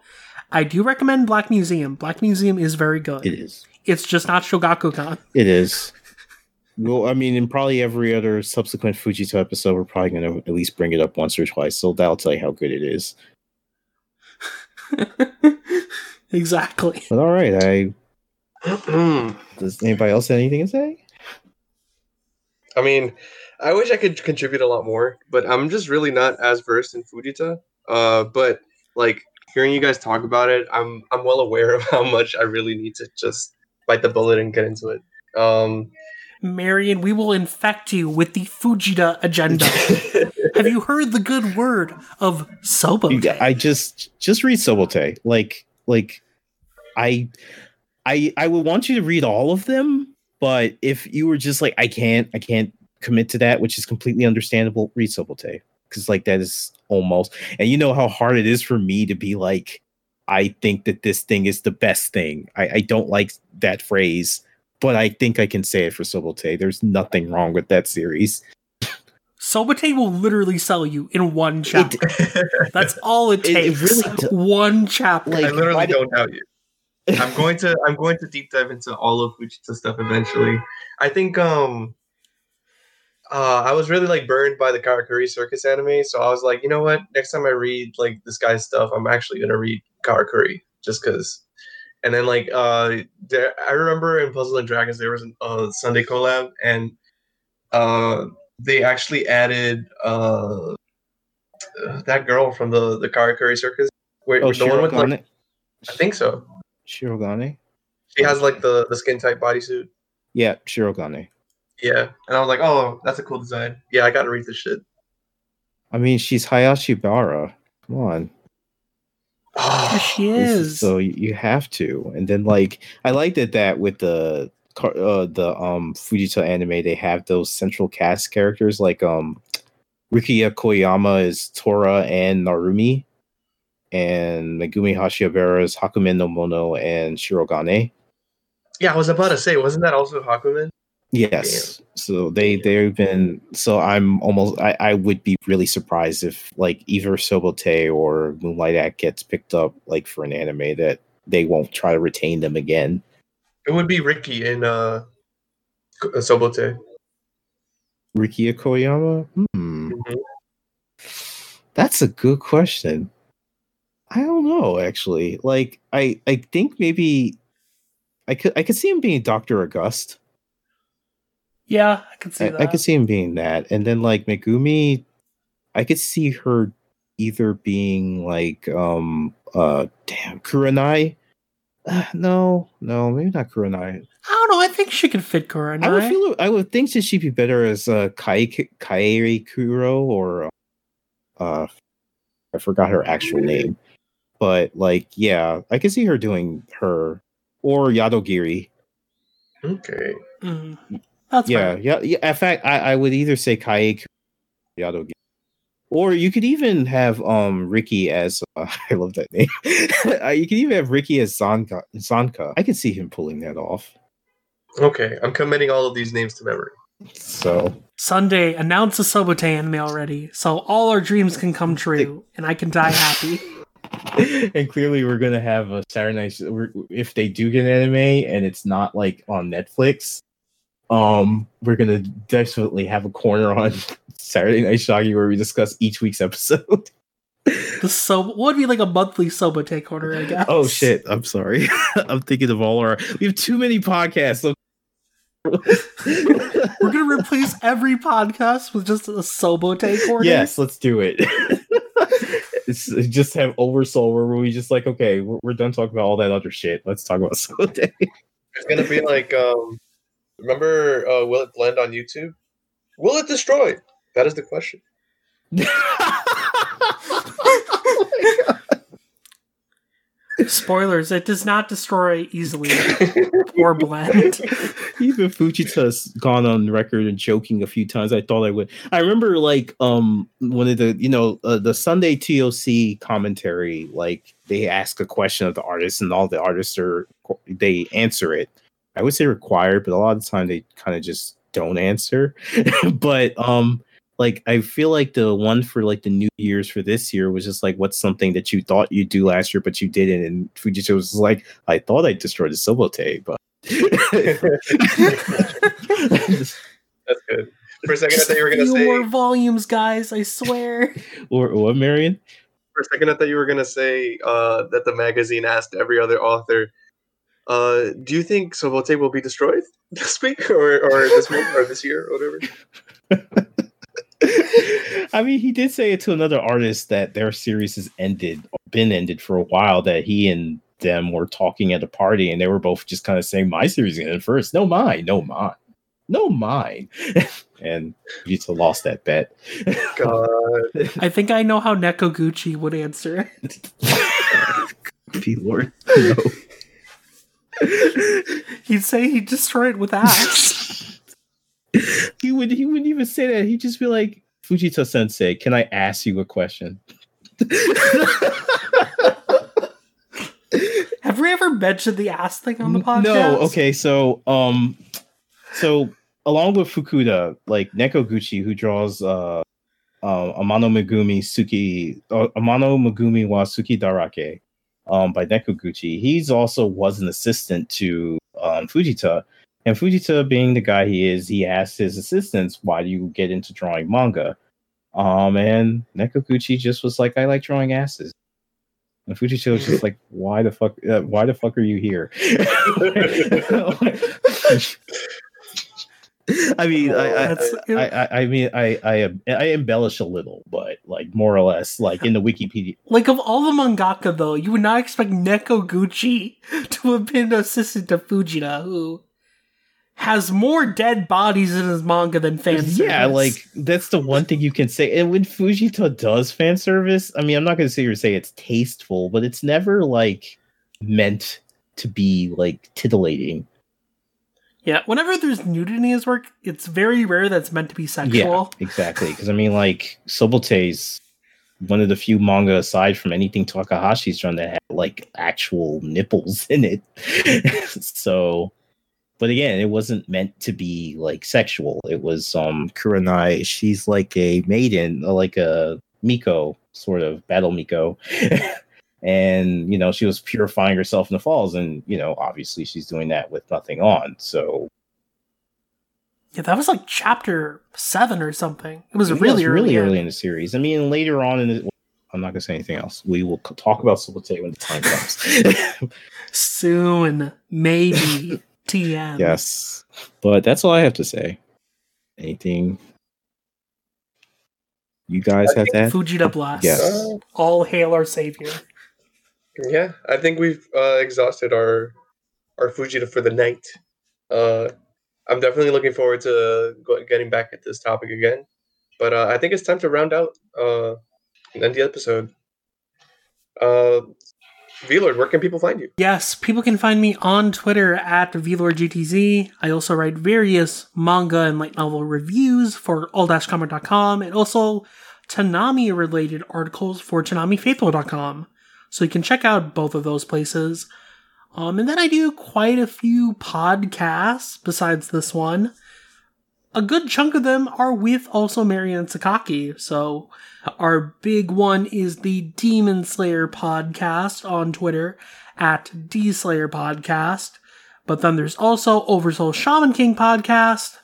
I do recommend Black Museum. Black Museum is very good. It is. It's just not Shogakukan. It is. Well, I mean, in probably every other subsequent Fujita episode, we're probably going to at least bring it up once or twice. So that'll tell you how good it is. exactly. But all right, I does anybody else have anything to say? I mean, I wish I could contribute a lot more, but I'm just really not as versed in Fujita. Uh, but like hearing you guys talk about it, I'm I'm well aware of how much I really need to just bite the bullet and get into it. Um, Marion, we will infect you with the Fujita agenda. Have you heard the good word of Sobote? I just just read Sobote. Like like I I I would want you to read all of them, but if you were just like I can't I can't commit to that, which is completely understandable, read Sobote. Cause like that is almost and you know how hard it is for me to be like, I think that this thing is the best thing. I, I don't like that phrase, but I think I can say it for Sobote. There's nothing wrong with that series. Sobote will literally sell you in one chapter. That's all it It- it takes. really one chapter. Like, I literally don't doubt you. I'm going to I'm going to deep dive into all of Fujita stuff eventually. I think um uh I was really like burned by the Karakuri Circus anime, so I was like, you know what? Next time I read like this guy's stuff, I'm actually gonna read Karakuri just because. And then like uh there, I remember in Puzzle and Dragons there was a uh, Sunday collab and uh they actually added uh that girl from the the Karakuri Circus. Wait, Oh, the one with like I think so. Shirogane. She has like the the skin tight bodysuit. Yeah, Shirogane. Yeah, and I was like, oh, that's a cool design. Yeah, I gotta read this shit. I mean, she's Hayashibara. Come on. There she This is. so you you have to. And then like I liked it that with the car- uh, the um Fujita anime they have those central cast characters like um Rikiya Koyama is Tora and Narumi and Megumi Hayashibara is Hakumen no Mono and Shirogane. Yeah, I was about to say, wasn't that also Hakumen? Yes. So they they've been so I'm almost I, I would be really surprised if like either Sobote or Moonlight Act gets picked up like for an anime that they won't try to retain them again. It would be Ricky in uh, uh, Sobote. Ricky Koyama? Hmm. Mhm. That's a good question. I don't know actually. Like I I think maybe I could I could see him being Dr. August. Yeah, I can see I, that. I could see him being that. And then like Megumi, I could see her either being like um uh damn Kurenai. Uh, no, no, maybe not Kurenai. I don't know. I think she could fit Kurenai. I would feel I would think that she'd be better as uh Kai Kairi Kuro or uh I forgot her actual name. But like yeah, I can see her doing her or Yadogiri. Okay. Mhm. That's yeah, fair. yeah, yeah. In fact, I, I would either say Kaie Yadogiri. Or you could even have um Ricky as uh, I love that name. uh, you could even have Ricky as Zanka. Zanka. I could see him pulling that off. Okay. I'm committing all of these names to memory. So Sunday, announce a Sobote anime already, so all our dreams can come true, and I can die happy. and clearly we're gonna have a Saturday night. If they do get an anime and it's not like on Netflix, um, we're gonna definitely have a corner on Saturday Night Shaggy where we discuss each week's episode. The so what would be like a monthly Sobote corner, I guess. oh shit! I'm sorry. I'm thinking of all our. We have too many podcasts. So... We're gonna replace every podcast with just a Sobote corner. yes, let's do it. It's just have Oversoul where we just like okay, we're, we're done talking about all that other shit. Let's talk about Sunday. It's gonna be like um, remember uh, will it blend on YouTube? Will it destroy? That is the question. Spoilers: It does not destroy easily or blend. Even Fujita's gone on record and joking a few times. I thought I would. I remember like um one of the you know uh, the Sunday TOC commentary. Like they ask a question of the artist, and all the artists are they answer it. I would say required, but a lot of the time they kind of just don't answer. but um like I feel like the one for like the New Year's for this year was just like what's something that you thought you'd do last year but you didn't, and Fujita was like, I thought I destroyed the Sobote, but That's good. For a second, I thought you were gonna Few say. more volumes, guys. I swear. or what, Marion? For a second, I thought you were gonna say uh, that the magazine asked every other author, uh, "Do you think Sobote will be destroyed this week, or, or this month, or this year, or whatever?" I mean, he did say it to another artist that their series has ended or been ended for a while. That he and them were talking at a party, and they were both just kind of saying, "My series ended first. No, mine. No, mine. No, mine." and Vita lost that bet. God, I think I know how Nekoguchi would answer. P Lord, no. He'd say he'd destroy it with axe. he would. He wouldn't even say that. He'd just be like, "Fujita Sensei, can I ask you a question?" Have we ever mentioned the ass thing on the podcast? No, okay, so um so along with Fukuda, like Nekoguchi who draws uh uh, Amano Megumi Suki uh, Amano Megumi wa Suki Darake um by Nekoguchi. He's also was an assistant to um Fujita. And Fujita being the guy he is, he asked his assistants, why do you get into drawing manga? Um and Nekoguchi just was like, I like drawing asses. And Fujita was just like, "Why the fuck? Uh, why the fuck are you here?" I mean, I, I, I, I, I mean, I, I, am- I embellish a little, but like more or less, like in the Wikipedia. Like of all the mangaka, though, you would not expect Nekoguchi to have been an assistant to Fujita, who has more dead bodies in his manga than fan service. Yeah, like that's the one thing you can say. And when Fujita does fan service, I mean, I'm not going to sit here and say it's tasteful, but it's never like meant to be like titillating. yeah. Whenever there's nudity in his work, it's very rare that it's meant to be sexual. Yeah, exactly. Because I mean, like Sobote's one of the few manga aside from anything Takahashi's done that had like actual nipples in it. so but again, it wasn't meant to be like sexual. It was um Kurenai. She's like a maiden, uh, like a Miko sort of battle Miko. and you know she was purifying herself in the falls and you know obviously she's doing that with nothing on so yeah that was like chapter seven or something it was it really was really early, early in the series i mean later on in the i'm not gonna say anything else we will talk about Solitaire when the time comes soon maybe tm yes but that's all i have to say anything you guys have that fujita blast Yes. Uh, all hail our savior yeah, I think we've uh, exhausted our our Fujita for the night. Uh, I'm definitely looking forward to getting back at this topic again. But uh, I think it's time to round out uh, and end the episode. Uh, V-Lord, where can people find you? Yes, people can find me on Twitter at VLordGTZ. I also write various manga and light novel reviews for all-comic.com and also Toonami related articles for ToonamiFaithful.com. So you can check out both of those places. Um, and then I do quite a few podcasts besides this one. A good chunk of them are with also Marion Sakaki. So our big one is the Demon Slayer podcast on Twitter at D Slayer Podcast. But then there's also Oversoul Shaman King podcast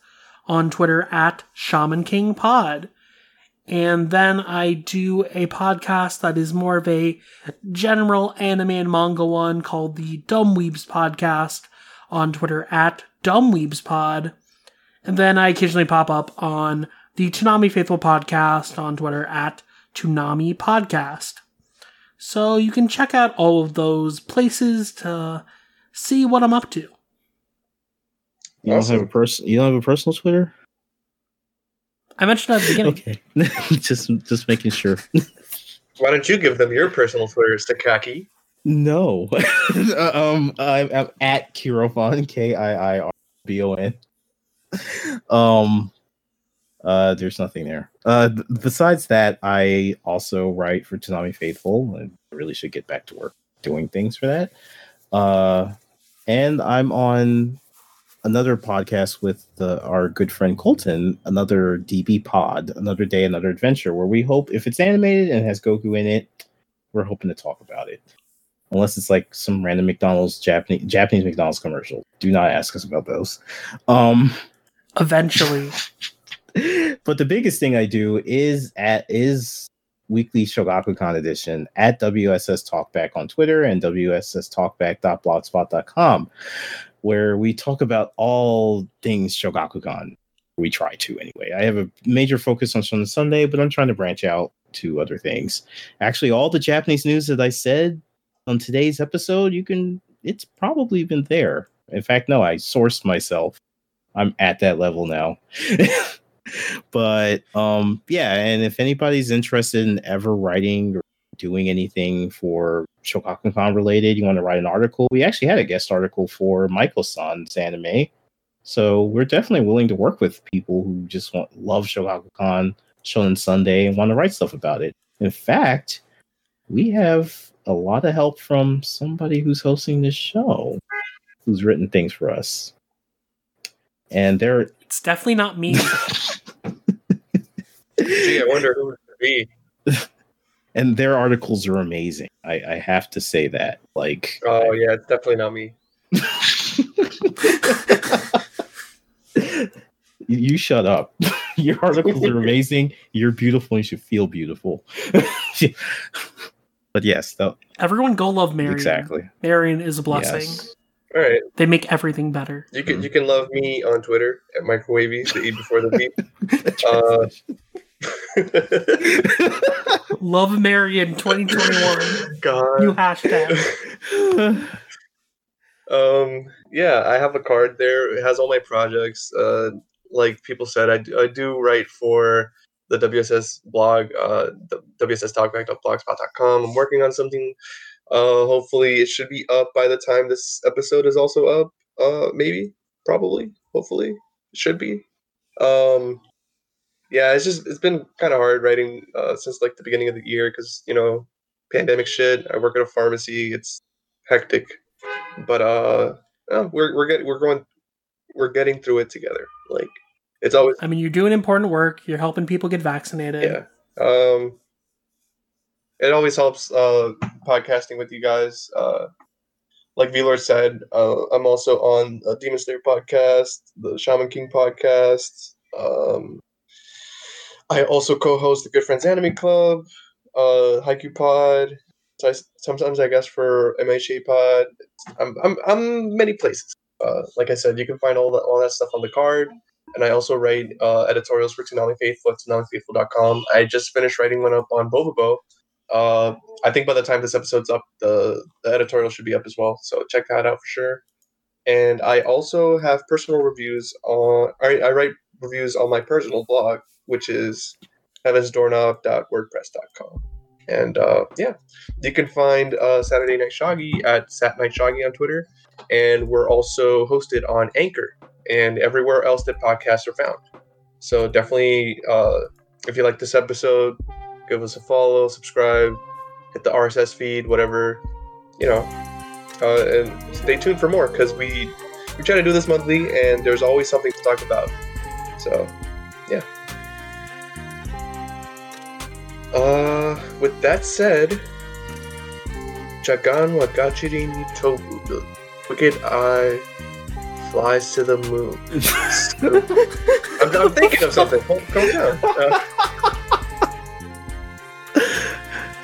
on Twitter at Shaman King Pod. And then I do a podcast that is more of a general anime and manga one called the Dumb Weebs Podcast on Twitter at Dumbweebs Pod. And then I occasionally pop up on the Toonami Faithful Podcast on Twitter at Toonami Podcast. So you can check out all of those places to see what I'm up to. you don't have a person you don't have a personal twitter I mentioned at the beginning. okay just just making sure Why don't you give them your personal Twitter, Sakaki? No. um, I'm, I'm at Kirofon, K I I R B O N. Um, uh, there's nothing there. Uh, b- besides that, I also write for Toonami Faithful, I really should get back to work doing things for that. Uh, and I'm on another podcast with the, our good friend Colton, another DB pod, another day, another adventure, where we hope if it's animated and has Goku in it, we're hoping to talk about it. Unless it's like some random McDonald's Japanese Japanese McDonald's commercial. Do not ask us about those. Um Eventually. but the biggest thing I do is at is weekly Shogakukan edition at WSS Talkback on Twitter and WSS Talkback.blogspot.com, where we talk about all things Shogakukan. We try to anyway. I have a major focus on Shonen Sunday, but I'm trying to branch out to other things. Actually, all the Japanese news that I said on today's episode, you can it's probably been there. In fact, no, I sourced myself. I'm at that level now. but um yeah, and if anybody's interested in ever writing or doing anything for Shogakukan related, you want to write an article, we actually had a guest article for Michael-san's anime. So we're definitely willing to work with people who just want love Shogakukan, Shonen Sunday, and want to write stuff about it. In fact, we have a lot of help from somebody who's hosting this show, who's written things for us. And they're It's definitely not me. Gee, I wonder who it could be. and their articles are amazing. I, I have to say that. Like, Oh yeah, it's definitely not me. you, you shut up. Your articles are amazing. You're beautiful. You should feel beautiful. but yes, though, Everyone go love Marion. exactly. Marion is a blessing. Yes. All right, They make everything better. you can you can love me on Twitter at microwavy the e before the beep. Uh, Love Marion 2021. God. New hashtag. Um, yeah, I have a card there. It has all my projects. Uh, like people said, I do, I do write for the WSS blog, uh, the WSSTalkback.blogspot.com. I'm working on something. Uh, hopefully, it should be up by the time this episode is also up. Uh, maybe, probably, hopefully, it should be. Um, yeah, it's just it's been kind of hard writing uh, since like the beginning of the year because you know pandemic shit. I work at a pharmacy. It's hectic but uh we're we're getting we're going we're getting through it together. Like it's always I mean, you're doing important work. You're helping people get vaccinated. yeah. Um, it always helps uh, podcasting with you guys. Uh, like V-Lord said, uh, I'm also on a Demon Slayer podcast, the Shaman King podcast. Um, I also co-host the Good Friends Anime Club, uh, Haikyu Pod. So I, sometimes I guess for MHA Pod. I'm I'm I'm many places. Uh, like I said, you can find all that all that stuff on the card. And I also write uh, editorials for Toonami Faithful at toonamifaithful.com. I just finished writing one up on Bobobo. Uh, I think by the time this episode's up, the, the editorial should be up as well. So check that out for sure. And I also have personal reviews on. I, I write reviews on my personal blog, which is heavensdoorknob.wordpress.com. And uh, yeah, you can find uh, Saturday Night Shaggy at Sat Night Shaggy on Twitter, and we're also hosted on Anchor and everywhere else that podcasts are found. So definitely, uh, if you like this episode, give us a follow, subscribe, hit the RSS feed, whatever, you know, uh, and stay tuned for more because we we try to do this monthly, and there's always something to talk about. So, yeah. Uh, with that said, Wagachiri ni Tobu, the wicked eye flies to the moon. I'm, I'm thinking of something. Hold, calm down. Uh,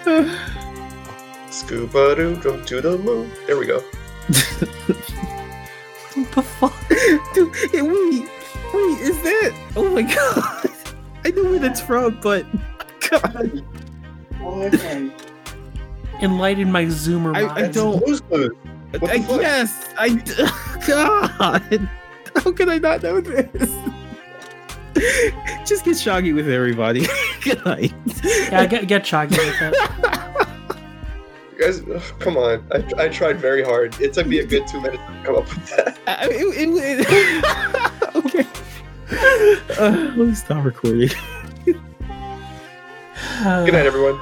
scuba doo doo to the moon. There we go. What the fuck? Dude, hey, wait, wait, is that? Oh my god! I know where that's from, but God, Enlighten my Zoomer I- I don't- Blue's Clues. What the I fuck? guess I. God, how can I not know this? Just get shoggy with everybody. Good night. Yeah, get get Shaggy with it. You guys, ugh, come on. I, I tried very hard. It took me a good two minutes to come up with that. I- it- it- it- okay. Uh, let me stop recording. Good night, everyone.